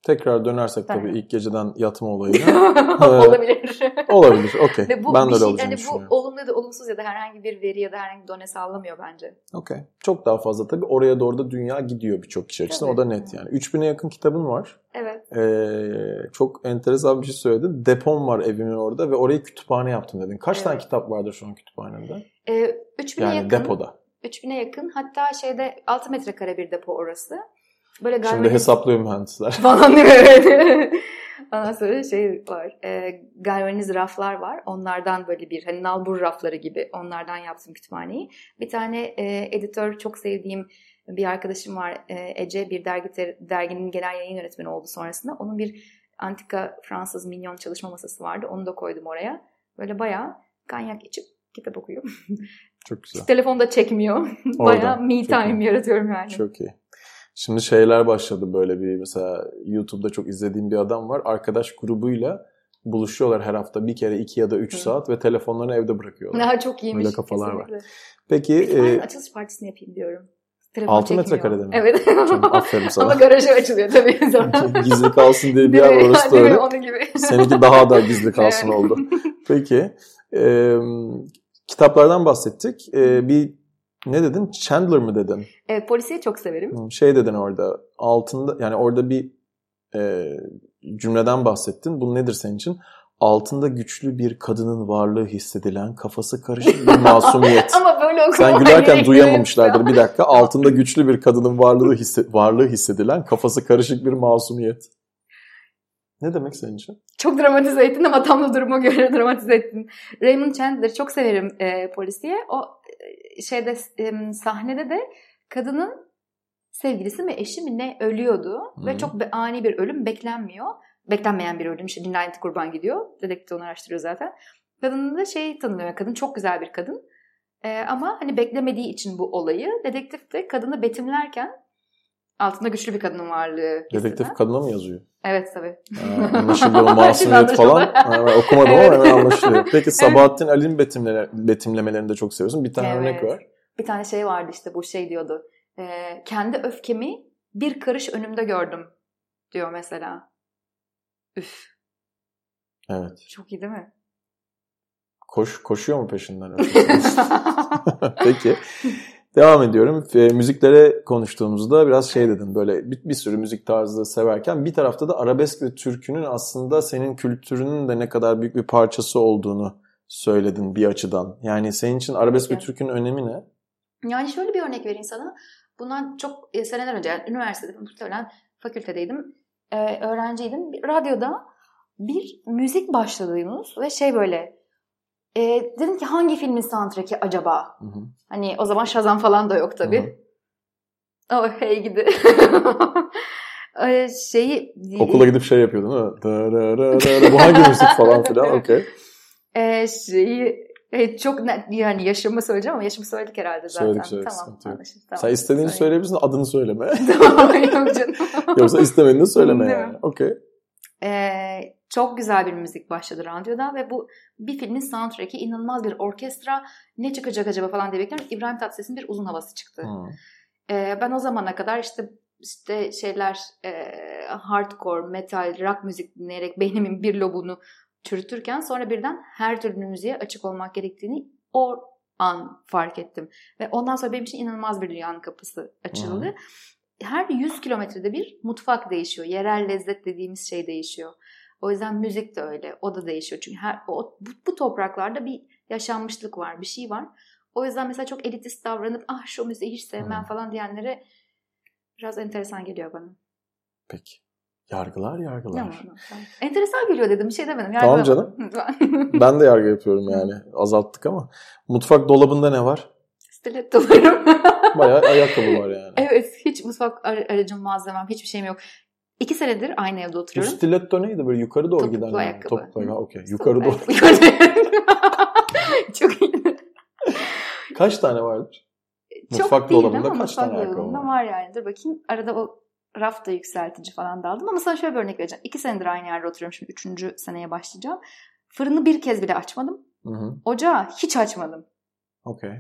Tekrar dönersek tabii Tamam. ilk geceden yatma olayına. Olabilir. Olabilir. Okey. Ben de şey, olacağını yani bu olumlu ya da olumsuz ya da herhangi bir veri ya da herhangi bir done sağlamıyor bence. Okey. Çok daha fazla tabii. Oraya doğru da dünya gidiyor birçok kişi açısından. O da Tabii. net yani. 3000'e yakın kitabın var. Evet. Ee, çok enteresan bir şey söyledin. Depom var evimin orada ve orayı kütüphane yaptım dedin. Kaç Evet. tane kitap vardır şu an kütüphanende? Ee, 3000'e Yani yakın. depoda. 3000'e yakın. Hatta şeyde 6 metrekare bir depo orası. Böyle Şimdi galvaniz hesaplıyor mühendisler. falan diyor evet. Ondan sonra şey var. E, galvaniz raflar var. Onlardan böyle bir hani nalbur rafları gibi onlardan yaptım kütüphaneyi. Bir tane e, editör çok sevdiğim bir arkadaşım var. E, Ece bir dergi derginin genel yayın yönetmeni oldu sonrasında. Onun bir antika Fransız minyon çalışma masası vardı. Onu da koydum oraya. Böyle bayağı kanyak içip kitap okuyor. Çok güzel. Telefonda çekmiyor. Oradan. bayağı me Çok time iyi. yaratıyorum yani. Çok iyi. Şimdi şeyler başladı böyle bir mesela YouTube'da çok izlediğim bir adam var. Arkadaş grubuyla buluşuyorlar her hafta bir kere iki ya da üç Hı. saat ve telefonlarını evde bırakıyorlar. Ha, çok iyiymiş. Öyle kafalar var. kesinlikle. Peki Bir tane e, açılış partisini yapayım diyorum. Telefon Altı çekmiyor. metrekarede mi? Evet. Çok aferin sana. Ama garajı açılıyor tabii. gizli kalsın diye bir yer var orası da öyle. Onun gibi. Seninki daha da gizli kalsın oldu. Peki. e, kitaplardan bahsettik. E, bir ne dedin? Chandler mı dedin? Evet, polisiye çok severim. Hmm, Şey dedin orada altında yani orada bir e, cümleden bahsettin. Bu nedir senin için? Altında güçlü bir kadının varlığı hissedilen kafası karışık bir masumiyet. Ama böyle okuma. Sen gülerken duyamamışlardır bir dakika. Altında güçlü bir kadının varlığı hisse, varlığı hissedilen kafası karışık bir masumiyet. Ne demek senin için? Çok dramatize ettin ama tam da duruma göre dramatize ettin. Raymond Chandler'ı çok severim e, polisiye. O e, şeyde e, sahnede de kadının sevgilisi mi eşi mi ne ölüyordu. Hı. Ve çok be- ani bir ölüm beklenmiyor. Beklenmeyen bir ölüm. İşte cinayet kurban gidiyor. Dedektif onu araştırıyor zaten. Kadının da şey tanımlıyor. Kadın çok güzel bir kadın. E, ama hani beklemediği için bu olayı. Dedektif de kadını betimlerken altında güçlü bir kadının varlığı Dedektif hisseden. kadına mı yazıyor? Evet tabii. Anlaşıldı o masumiyet falan. Ha, ben okumadım Evet. ama hemen anlaşılıyor. Peki Sabahattin Ali'nin betimleme, betimlemelerini de çok seviyorsun. Bir tane örnek Evet. var. Bir tane şey vardı işte bu şey diyordu. e, kendi öfkemi bir karış önümde gördüm diyor mesela. Üf Evet. çok iyi değil mi? Koş, koşuyor mu peşinden? Peki. Devam ediyorum. E, müziklere konuştuğumuzda biraz şey dedin böyle bir, bir sürü müzik tarzı severken bir tarafta da arabesk ve türkünün aslında senin kültürünün de ne kadar büyük bir parçası olduğunu söyledin bir açıdan. Yani senin için arabesk ve Evet. türkünün önemi ne? Yani şöyle bir örnek vereyim sana. Bundan çok e, seneler önce yani üniversitede muhtemelen fakültedeydim. E, öğrenciydim. Radyoda bir müzik başladı Yunus ve şey böyle e, dedim ki hangi filmin soundtrack'i acaba? Hı hı. Hani o zaman Shazam falan da yok tabii. Oh hey gidi. Ee, şeyi Okula gidip şey yapıyordun? Dararara, Bu hangi müzik falan filan okey. e, şeyi e, çok ne- yani yaşımı söyleyeceğim ama yaşımı söyledik herhalde zaten. Söyledik, söyledik, Tamam, tamam. Sen istediğini Söyle. söyleyebilirsin adını söyleme. Tamam, yok canım. Yoksa istemediğini söyleme yani. Okey. Ee, çok güzel bir müzik başladı radyoda ve bu bir filmin soundtrack'i inanılmaz bir orkestra ne çıkacak acaba falan diye bekliyorum. İbrahim Tatlıses'in bir uzun havası çıktı. Hı. Ee, ben o zamana kadar işte işte şeyler e, hardcore, metal, rock müzik dinleyerek beynimin bir lobunu çürütürken sonra birden her türlü müziğe açık olmak gerektiğini o an fark ettim. Ve ondan sonra benim için inanılmaz bir dünyanın kapısı açıldı. Her 100 kilometrede bir mutfak değişiyor. Yerel lezzet dediğimiz şey değişiyor. O yüzden müzik de öyle. O da değişiyor. Çünkü her o, bu, bu topraklarda bir yaşanmışlık var, bir şey var. O yüzden mesela çok elitist davranıp ah şu müziği hiç sevmem Hmm. falan diyenlere biraz enteresan geliyor bana. Peki. Yargılar yargılar. Tamam, tamam. Enteresan geliyor dedim. Bir şey demedim. Tamam Yargılamadım. Ben de yargı yapıyorum yani. Azalttık ama. Mutfak dolabında ne var? Stilettolarım. Bayağı ayakkabı var yani. evet. Hiç mutfak ar- aracım, malzemem, hiçbir şeyim yok. İki senedir aynı evde Bu oturuyorum. stiletto neydi? Böyle yukarı doğru Topuklu giden. yani. ayakkabı. Topuklu ayakkabı. Okey. Yukarı doğru. Çok iyi. Kaç tane vardır? Çok Mutfak değil dolabında ama kaç mutfak tane ayakkabı var? var yani. Dur bakayım. Arada o raf da yükseltici falan da aldım. Ama sana şöyle bir örnek vereceğim. İki senedir aynı yerde oturuyorum. Şimdi üçüncü seneye başlayacağım. Fırını bir kez bile açmadım. Hı hı. Ocağı hiç açmadım. Okey.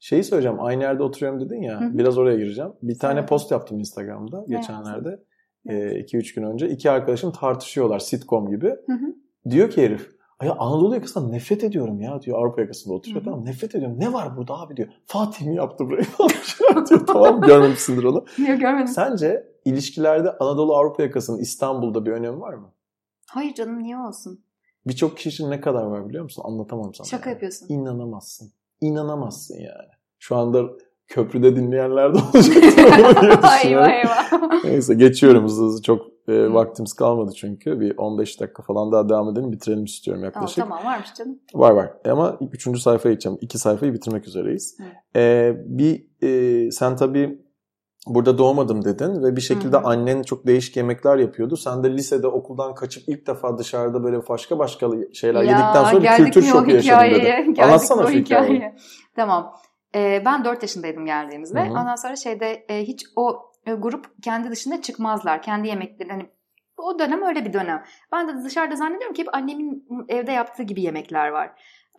Şeyi söyleyeceğim. Aynı yerde oturuyorum dedin ya. Hı hı. Biraz oraya gireceğim. Bir tane Söyle. post yaptım Instagram'da geçenlerde. 2-3 gün önce. İki arkadaşım tartışıyorlar sitcom gibi. Hı hı. Diyor ki herif Ay Anadolu yakasından nefret ediyorum ya diyor. Avrupa yakasında oturuyor. Hı. Tamam nefret ediyorum. Ne var burada abi diyor. Fatih mi yaptı burayı falan diyor. tamam görmemişsindir onu. Niye görmedim? Sence ilişkilerde Anadolu Avrupa yakasının İstanbul'da bir önemi var mı? Hayır canım niye olsun? Birçok kişi için ne kadar var biliyor musun? Anlatamam sana. Şaka yani. yapıyorsun. İnanamazsın. İnanamazsın yani. Şu anda köprüde dinleyenler de olacaktır onu diye eyvah düşünüyorum. eyvah. Neyse geçiyorum hızlı hızlı. Çok e, vaktimiz kalmadı çünkü. Bir 15 dakika falan daha devam edelim. Bitirelim istiyorum tamam, yaklaşık. tamam varmış canım. Var var. Ama üçüncü sayfaya geçeceğim. İki sayfayı bitirmek üzereyiz. Hı. Ee, bir e, sen tabii burada doğmadım dedin ve bir şekilde Hı hı. annen çok değişik yemekler yapıyordu. Sen de lisede okuldan kaçıp ilk defa dışarıda böyle başka başka şeyler yedikten sonra bir kültür şoku dedin. Geldik Anlatsana şu hikayeyi. Tamam. Ee, ben 4 yaşındaydım geldiğimizde. Hı hı. Ondan sonra şeyde e, hiç o e, grup kendi dışında çıkmazlar. Kendi yemeklerini hani O dönem öyle bir dönem. Ben de dışarıda zannediyorum ki hep annemin evde yaptığı gibi yemekler var.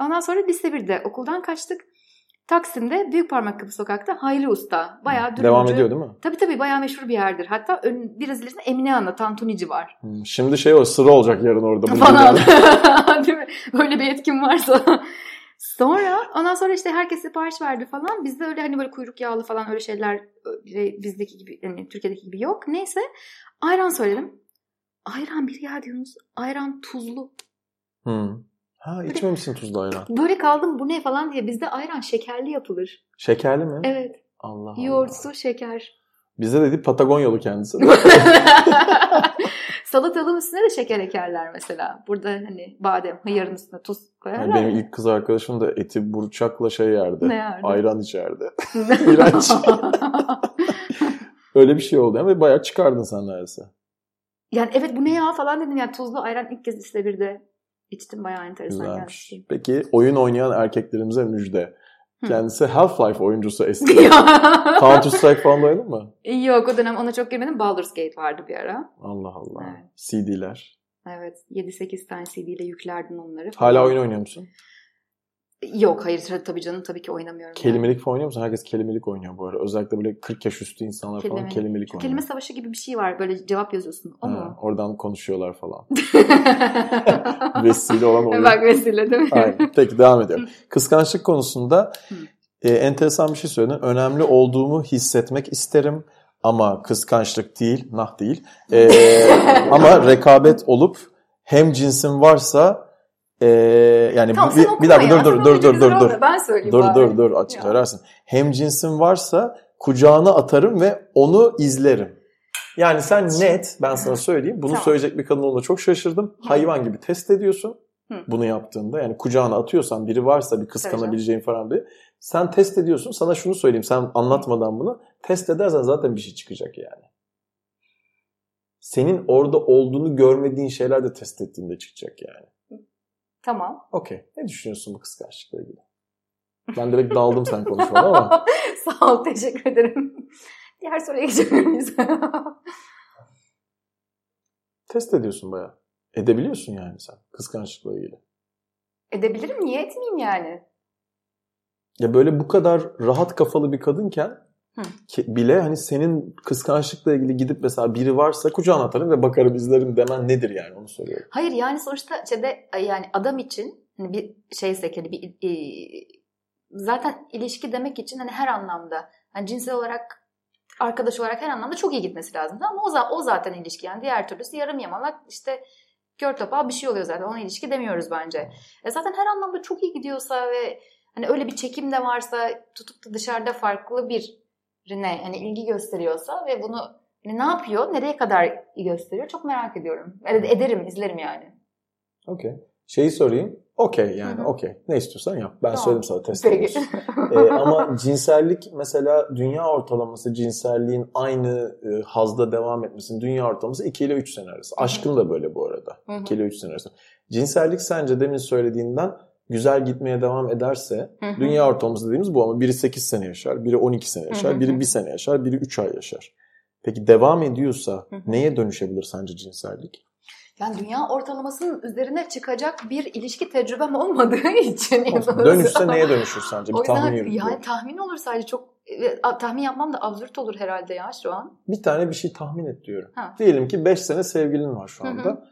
Ondan sonra lise 1'de okuldan kaçtık. Taksim'de Büyük Parmak Kapı Sokak'ta Hayri Usta. Bayağı dürümcü. Devam ediyor değil mi? Tabii tabii bayağı meşhur bir yerdir. Hatta ön, biraz ilerisinde Emine Ana Tantunici var. Hmm, Şimdi şey o sıra olacak yarın orada. Falan. Değil mi? Böyle bir etkin varsa. Sonra ondan sonra işte herkes sipariş verdi falan. Bizde öyle hani böyle kuyruk yağlı falan öyle şeyler bizdeki gibi yani Türkiye'deki gibi yok. Neyse ayran söyledim. Ayran bir ya diyorsunuz. Ayran tuzlu. Hmm. Ha içmemişsin tuzlu ayran. Böyle kaldım bu ne falan diye. Bizde ayran şekerli yapılır. Şekerli mi? Evet. Allah Allah. Yoğurt, su, şeker. Bizde dedi Patagonyalı kendisi. Salatalığın üstüne de şeker ekerler mesela. Burada hani badem, hıyarın üstüne tuz koyarlar. Yani benim ya. ilk kız arkadaşım da eti burçakla şey yerdi. Ne yerdi? Ayran içerdi. İğrenç. Öyle bir şey oldu ama bayağı çıkardın sen neredeyse. yani evet bu ne ya falan dedim. Yani tuzlu ayran ilk kez işte bir de içtim. Bayağı enteresan Güzelmiş. gelmişti. Peki oyun oynayan erkeklerimize müjde. Kendisi Half-Life oyuncusu eski. Counter Strike falan oynadın mı? Yok o dönem ona çok girmedim. Baldur's Gate vardı bir ara. Allah Allah. Evet. CD'ler. Evet 7-8 tane CD ile yüklerdin onları. Hala oyun oynuyor musun? Yok hayır tabii canım tabii ki oynamıyorum. yani. Kelimelik falan oynuyor musun? Herkes kelimelik oynuyor bu ara. Özellikle böyle 40 yaş üstü insanlar falan Kelimelik. kelimelik Şu oynuyor. kelime savaşı gibi bir şey var. Böyle cevap yazıyorsun. O Ha, mu? oradan konuşuyorlar falan. Vesile olan oyun. Bak vesile değil mi? Aynen. Peki devam ediyorum. Kıskançlık konusunda e, enteresan bir şey söyledin. Önemli olduğumu hissetmek isterim ama kıskançlık değil, nah değil. E, ama rekabet olup hem cinsin varsa e, yani Tamam bir, bir dakika dur ya. dur dur dur güzel dur olma. Ben söyleyeyim dur bari. dur dur açık Ya. söylersin. Hem cinsin varsa kucağına atarım ve onu izlerim. Yani sen net ben sana söyleyeyim bunu Tamam. söyleyecek bir kadın olduğuna çok şaşırdım. Hayvan gibi test ediyorsun bunu yaptığında. Yani kucağına atıyorsan biri varsa bir kıskanabileceğin falan bir. Sen test ediyorsun. Sana şunu söyleyeyim sen anlatmadan bunu. Test edersen zaten bir şey çıkacak yani. Senin orada olduğunu görmediğin şeyler de test ettiğinde çıkacak yani. Tamam. Okey. Ne düşünüyorsun bu kıskançlıkla ilgili? Ben direkt daldım sen konuşmana ama. Sağ ol teşekkür ederim. Diğer soruya geçebilir miyiz? Test ediyorsun bayağı. Edebiliyorsun yani sen kıskançlıkla ilgili. Edebilirim niye etmeyeyim yani? Ya böyle bu kadar rahat kafalı bir kadınken Hı. bile hani senin kıskançlıkla ilgili gidip mesela biri varsa kucağına atarım ve bakarım izlerim demen nedir yani onu soruyorum. Hayır yani sonuçta şeyde yani adam için hani bir şeyse hani bir e, zaten ilişki demek için hani her anlamda hani cinsel olarak arkadaş olarak her anlamda çok iyi gitmesi lazım. Ama o, o zaten ilişki yani diğer türlüsü yarım yamalak işte kör topal bir şey oluyor zaten. Ona ilişki demiyoruz bence. E zaten her anlamda çok iyi gidiyorsa ve hani öyle bir çekim de varsa tutup da dışarıda farklı birine hani ilgi gösteriyorsa ve bunu hani ne yapıyor, nereye kadar gösteriyor çok merak ediyorum. Ed- Ederim, izlerim yani. Okey. Şeyi sorayım. Okey yani okey. Ne istiyorsan yap. Ben Tamam. söyledim sana test Peki. Ee, ama cinsellik mesela dünya ortalaması cinselliğin aynı e, hazda devam etmesinin dünya ortalaması 2 ile 3 sene arası. Aşkın da böyle bu arada. Hı hı. 2 ile 3 sene arası. Cinsellik sence demin söylediğinden güzel gitmeye devam ederse Hı hı. dünya ortalaması dediğimiz bu ama biri 8 sene yaşar, biri 12 sene yaşar, Hı hı biri hı. 1 sene yaşar, biri 3 ay yaşar. Peki devam ediyorsa Hı hı. neye dönüşebilir sence cinsellik? Yani dünya ortalamasının üzerine çıkacak bir ilişki tecrübem olmadığı için. Dönüşse neye dönüşür sence? Bir O yüzden tahmin yürüt. yani tahmin olur sadece çok e, tahmin yapmam da absürt olur herhalde ya şu an. Bir tane bir şey tahmin et diyorum. Ha. Diyelim ki 5 sene sevgilin var şu Hı hı.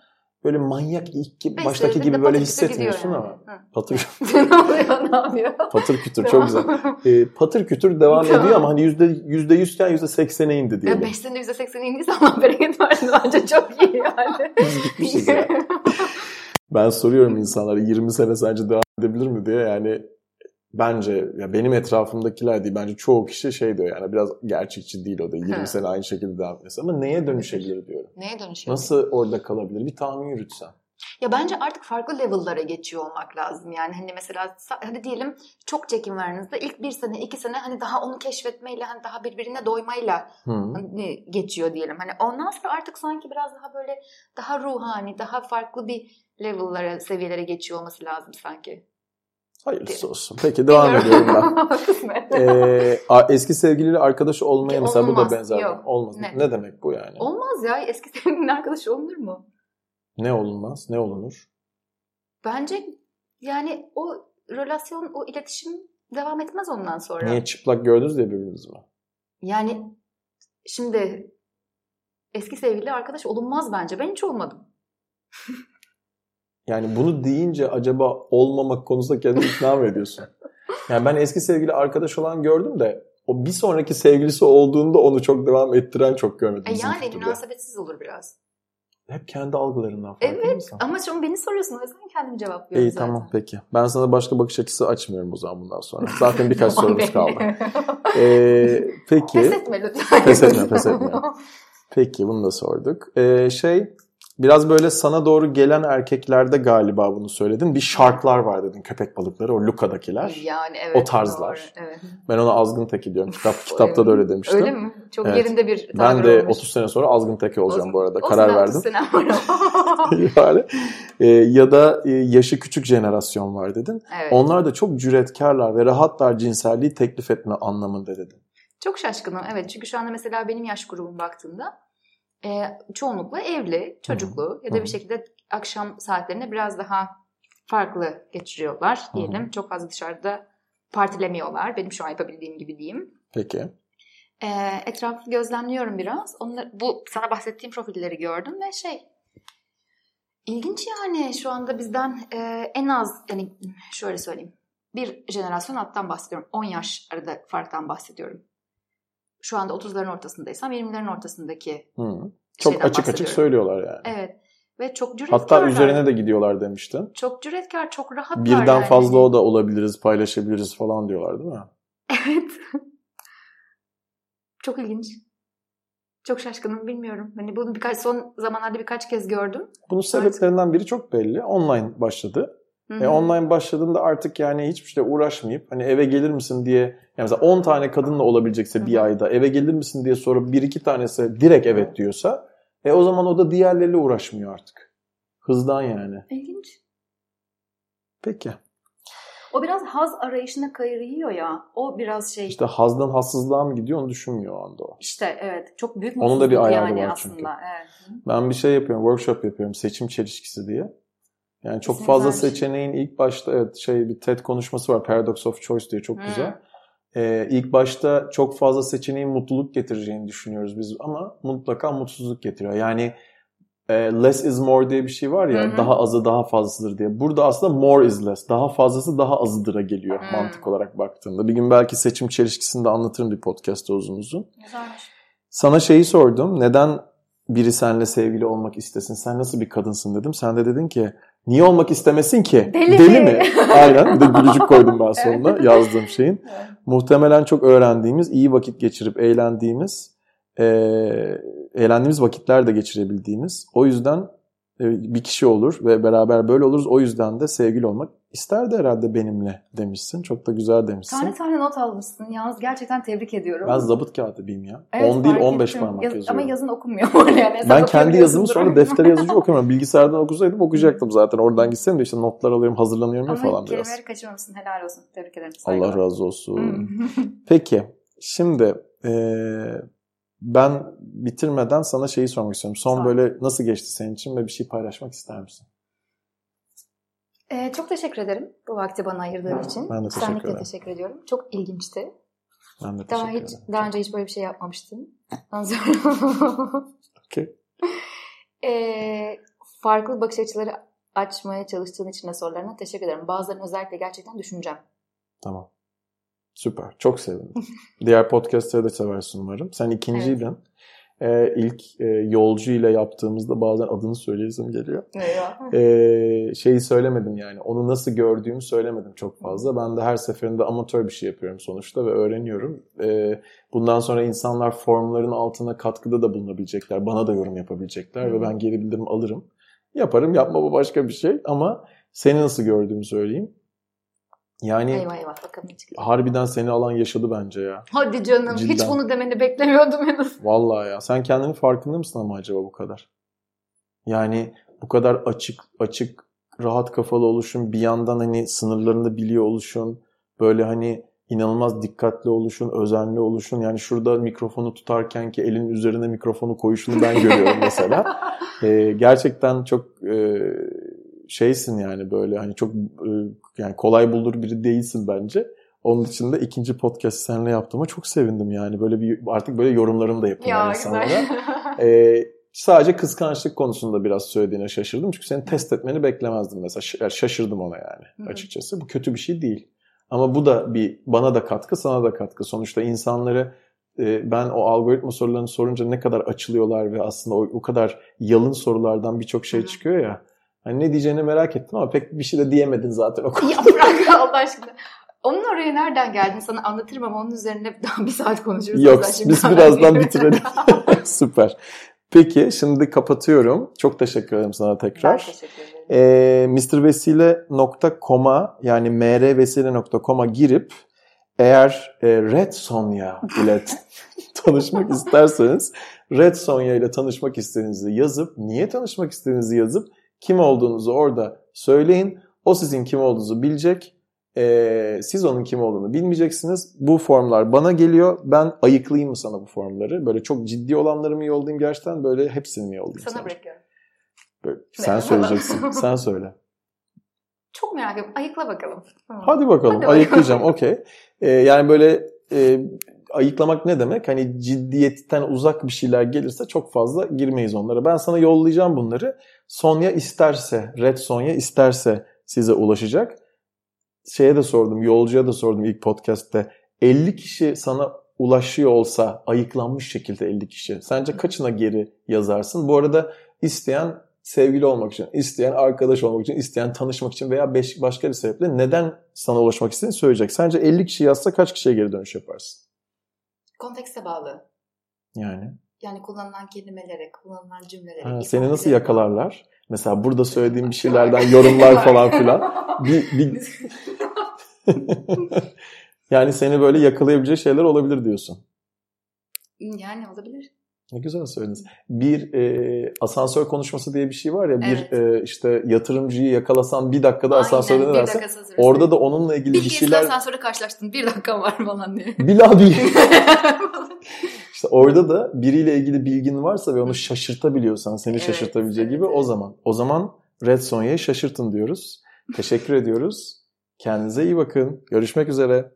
Böyle manyak ilk Beş baştaki gibi böyle hissetmiyorsun yani. ama Hı. patır ne oluyor ne yapıyor? patır kütür çok güzel. Ee, patır kütür devam Tamam. ediyor ama hani yüzde yüzde yüzken yüzde seksene indi diyelim. Ya 5 sene %80 indiyse Allah bereket versin bence çok iyi yani. Biz gitmişiz ya. Ben soruyorum insanlara 20 sene sence devam edebilir mi diye yani bence ya benim etrafımdakiler değil bence çoğu kişi şey diyor yani biraz gerçekçi değil o da 20 Hı. sene aynı şekilde devam etmesi ama neye dönüşebilir diyorum. Neye dönüşüyor? Nasıl orada kalabilir? Bir tahmin yürütsen. Ya bence artık farklı level'lara geçiyor olmak lazım. Yani hani mesela hadi diyelim çok çekim verdiğinizde ilk bir sene iki sene hani daha onu keşfetmeyle hani daha birbirine doymayla hani geçiyor diyelim. Hani ondan sonra artık sanki biraz daha böyle daha ruhani, daha farklı bir level'lara, seviyelere geçiyor olması lazım sanki. Hayırlısı olsun. Peki devam ediyorum ben. Ee, eski sevgiliyle arkadaş olmaya Ki mesela bu da olmaz, benzer. yok. Olmaz. Ne? Ne? demek bu yani? Olmaz ya. Eski sevgilinin arkadaşı olunur mu? Ne olunmaz? Ne olunur? Bence yani o relasyon, o iletişim devam etmez ondan sonra. Niye çıplak gördünüz diye birbirinizi mi? Yani şimdi eski sevgili arkadaş olunmaz bence. Ben hiç olmadım. Yani bunu deyince acaba olmamak konusunda kendini ikna mı ediyorsun? Yani ben eski sevgili arkadaş olan gördüm de o bir sonraki sevgilisi olduğunda onu çok devam ettiren çok görmedim. E yani kültürde. münasebetsiz olur biraz. Hep kendi algılarından farkında Evet ama şimdi beni soruyorsun o yüzden kendim cevaplıyorum İyi zaten. tamam peki. Ben sana başka bakış açısı açmıyorum o zaman bundan sonra. Zaten birkaç sorumuz kaldı. Ee, peki. Pes etme lütfen. Pes etme, pes etme. Peki bunu da sorduk. Ee, şey biraz böyle sana doğru gelen erkeklerde galiba bunu söyledin. Bir şarklar var dedin köpek balıkları o Luka'dakiler. Yani evet. O tarzlar. Doğru, evet. Ben ona azgın teki diyorum. Kitap, kitapta da öyle demiştim. Öyle mi? Çok Evet. yerinde bir Ben tabir de olmuş. 30 sene sonra azgın teki olacağım O- bu arada. o Karar verdim. 30 sene yani, e, ya da e, yaşı küçük jenerasyon var dedin. evet. Onlar da çok cüretkarlar ve rahatlar cinselliği teklif etme anlamında dedin. Çok şaşkınım. Evet çünkü şu anda mesela benim yaş grubum baktığımda e, çoğunlukla evli, çocuklu ya da bir şekilde akşam saatlerini biraz daha farklı geçiriyorlar diyelim. Çok fazla dışarıda partilemiyorlar. Benim şu an yapabildiğim gibi diyeyim. Peki. E, etrafı gözlemliyorum biraz. Onlar, bu sana bahsettiğim profilleri gördüm ve şey ilginç yani şu anda bizden e, en az yani şöyle söyleyeyim. Bir jenerasyon alttan bahsediyorum. 10 yaş arada farktan bahsediyorum. Şu anda 30'ların ortasındaysam 20'lerin ortasındaki Hı. Çok açık açık söylüyorlar yani. Evet. Ve çok cüretkarlar. Hatta üzerine de gidiyorlar demiştin. Çok cüretkar, çok rahatlar Birden yani. fazla o da olabiliriz, paylaşabiliriz falan diyorlar değil mi? Evet. çok ilginç. Çok şaşkınım bilmiyorum. Hani bunu birkaç son zamanlarda birkaç kez gördüm. Bunun sebeplerinden biri çok belli. Online başladı. Hı E, online başladığında artık yani hiçbir şeyle uğraşmayıp hani eve gelir misin diye yani mesela 10 tane kadınla olabilecekse Hı bir ayda eve gelir misin diye sorup bir iki tanesi direkt evet diyorsa e o zaman o da diğerleriyle uğraşmıyor artık. Hızdan yani. İlginç. Peki. O biraz haz arayışına kayırıyor ya. O biraz şey. İşte hazdan hassızlığa mı gidiyor onu düşünmüyor o anda o. İşte evet. Çok büyük Onun da bir ayağı yani var aslında. çünkü. Evet. Ben bir şey yapıyorum, workshop yapıyorum seçim çelişkisi diye. Yani çok İsmi fazla seçeneğin ilk başta evet şey bir TED konuşması var Paradox of Choice diye çok Hmm. güzel. Ee, ilk başta çok fazla seçeneğin mutluluk getireceğini düşünüyoruz biz ama mutlaka mutsuzluk getiriyor. Yani e, less is more diye bir şey var ya Hı hı. daha azı daha fazlasıdır diye. Burada aslında more is less. Daha fazlası daha azıdıra geliyor Hmm. mantık olarak baktığında. Bir gün belki seçim çelişkisini de anlatırım bir podcast'ta uzun uzun. Güzelmiş. Sana şeyi sordum. Neden biri seninle sevgili olmak istesin? Sen nasıl bir kadınsın dedim. Sen de dedin ki niye olmak istemesin ki? Deli mi? mi? Aynen. Bir de gülücük koydum ben sonuna yazdığım şeyin. Evet. Muhtemelen çok öğrendiğimiz, iyi vakit geçirip eğlendiğimiz, eee, eğlendiğimiz vakitler de geçirebildiğimiz. O yüzden e, bir kişi olur ve beraber böyle oluruz. O yüzden de sevgili olmak isterdi herhalde benimle demişsin. Çok da güzel demişsin. Tane tane not almışsın. Yalnız gerçekten tebrik ediyorum. Ben zabıt katibiyim ya. Evet, 10 değil fark 15 ettim. parmak Yaz- yazıyorum. Ama yazın okunmuyor yani. Ben kendi yazımı sonra deftere yazıcı okumuyorum. Bilgisayardan okusaydım okuyacaktım zaten. Oradan gitsem de işte notlar alıyorum, hazırlanıyorum ya Ama falan biraz. kelimeleri kaçırmamışsın. Helal olsun. Tebrik ederim. Allah Saygılar. razı olsun. Peki, şimdi eee, ben bitirmeden sana şeyi sormak istiyorum. Son Sor. böyle nasıl geçti senin için ve bir şey paylaşmak ister misin? Ee, çok teşekkür ederim bu vakti bana ayırdığın için. Ben de teşekkür ederim. teşekkür ediyorum. Çok ilginçti. Ben de Daha hiç ederim. daha önce hiç böyle bir şey yapmamıştım. Okey. Ee, farklı bakış açıları açmaya çalıştığın için de sorularına teşekkür ederim. Bazılarını özellikle gerçekten düşüneceğim. Tamam. Süper. Çok sevindim. Diğer podcastları da seversin umarım. Sen ikinciydin. Ee, ilk e, yolcu ile yaptığımızda bazen adını söyleyesim geliyor. Eyvah. Ee, şeyi söylemedim yani. Onu nasıl gördüğümü söylemedim çok fazla. Ben de her seferinde amatör bir şey yapıyorum sonuçta ve öğreniyorum. Ee, bundan sonra insanlar formların altına katkıda da bulunabilecekler. Bana da yorum yapabilecekler Hı. ve ben geri bildirim alırım. Yaparım yapma bu başka bir şey ama seni nasıl gördüğümü söyleyeyim. Yani eyvah eyvah bakalım ne çıkacak. harbiden seni alan yaşadı bence ya. Hadi canım hiç Cidden. bunu demeni beklemiyordum henüz. Vallahi ya. Sen kendinin farkında mısın ama acaba bu kadar? Yani bu kadar açık açık rahat kafalı oluşun, bir yandan hani sınırlarını biliyor oluşun, böyle hani inanılmaz dikkatli oluşun, özenli oluşun. Yani şurada mikrofonu tutarken ki elin üzerine mikrofonu koyuşunu ben görüyorum mesela. Ee, gerçekten çok e, şeysin yani böyle hani çok e, yani kolay bulur biri değilsin bence. Onun için de ikinci podcast seninle yaptığıma çok sevindim yani. Böyle bir artık böyle yorumlarımı da yapayım Ya, insanlara. Ee, sadece kıskançlık konusunda biraz söylediğine şaşırdım. Çünkü senin test etmeni beklemezdim mesela. Şaşırdım ona yani açıkçası. Bu kötü bir şey değil. Ama bu da bir bana da katkı, sana da katkı. Sonuçta insanları e, ben o algoritma sorularını sorunca ne kadar açılıyorlar ve aslında o, o kadar yalın sorulardan birçok şey Hı hı. çıkıyor ya. Hani ne diyeceğini merak ettim ama pek bir şey de diyemedin zaten o konuda. ya bırak Allah aşkına. Onun oraya nereden geldin sana anlatırım ama onun üzerine daha bir saat konuşuruz. Yok biz birazdan ben- bitirelim. Süper. Peki şimdi kapatıyorum. Çok teşekkür ederim sana Ben tekrar. teşekkür ederim. Ee, mrvesile.com'a yani mrvesile.com'a girip eğer e, Red Sonya ile tanışmak isterseniz Red Sonya ile tanışmak istediğinizi yazıp niye tanışmak istediğinizi yazıp kim olduğunuzu orada söyleyin. O sizin kim olduğunuzu bilecek. Ee, siz onun kim olduğunu bilmeyeceksiniz. Bu formlar bana geliyor. Ben ayıklayayım mı sana bu formları? Böyle çok ciddi olanları mı yollayayım gerçekten? Böyle hepsini mi yollayayım Sana sana? bırakıyorum. Böyle, sen söyleyeceksin. sen söyle. Çok merak ediyorum. Ayıkla bakalım. Hadi bakalım. Hadi bakalım. Ayıklayacağım. Okey. Ee, yani böyle e, ayıklamak ne demek? Hani ciddiyetten uzak bir şeyler gelirse çok fazla girmeyiz onlara. Ben sana yollayacağım bunları. Sonya isterse, Red Sonya isterse size ulaşacak. Şeye de sordum, yolcuya da sordum ilk podcast'te. 50 kişi sana ulaşıyor olsa ayıklanmış şekilde 50 kişi. Sence kaçına geri yazarsın? Bu arada isteyen sevgili olmak için, isteyen arkadaş olmak için, isteyen tanışmak için veya beş, başka bir sebeple neden sana ulaşmak istediğini söyleyecek. Sence 50 kişi yazsa kaç kişiye geri dönüş yaparsın? Kontekste bağlı. Yani Yani kullanılan kelimelere, kullanılan cümlelere. ha, seni nasıl yakalarlar? Mesela burada söylediğim bir şeylerden yorumlar falan filan. Bir, bir... yani seni böyle yakalayabileceği şeyler olabilir diyorsun. Yani olabilir. Ne güzel söylediniz. Bir e, asansör konuşması diye bir şey var ya. Bir Evet. e, işte yatırımcıyı yakalasan bir dakikada Aynen, asansörde ne bir dersen. Orada da onunla ilgili bir bir şeyler... asansörde karşılaştın. Bir dakika var falan diye. Bila bir... İşte orada da biriyle ilgili bilgin varsa ve onu şaşırtabiliyorsan, seni Evet, şaşırtabileceği gibi o zaman. O zaman Red Sonya'yı şaşırtın diyoruz. Teşekkür ediyoruz. Kendinize iyi bakın. Görüşmek üzere.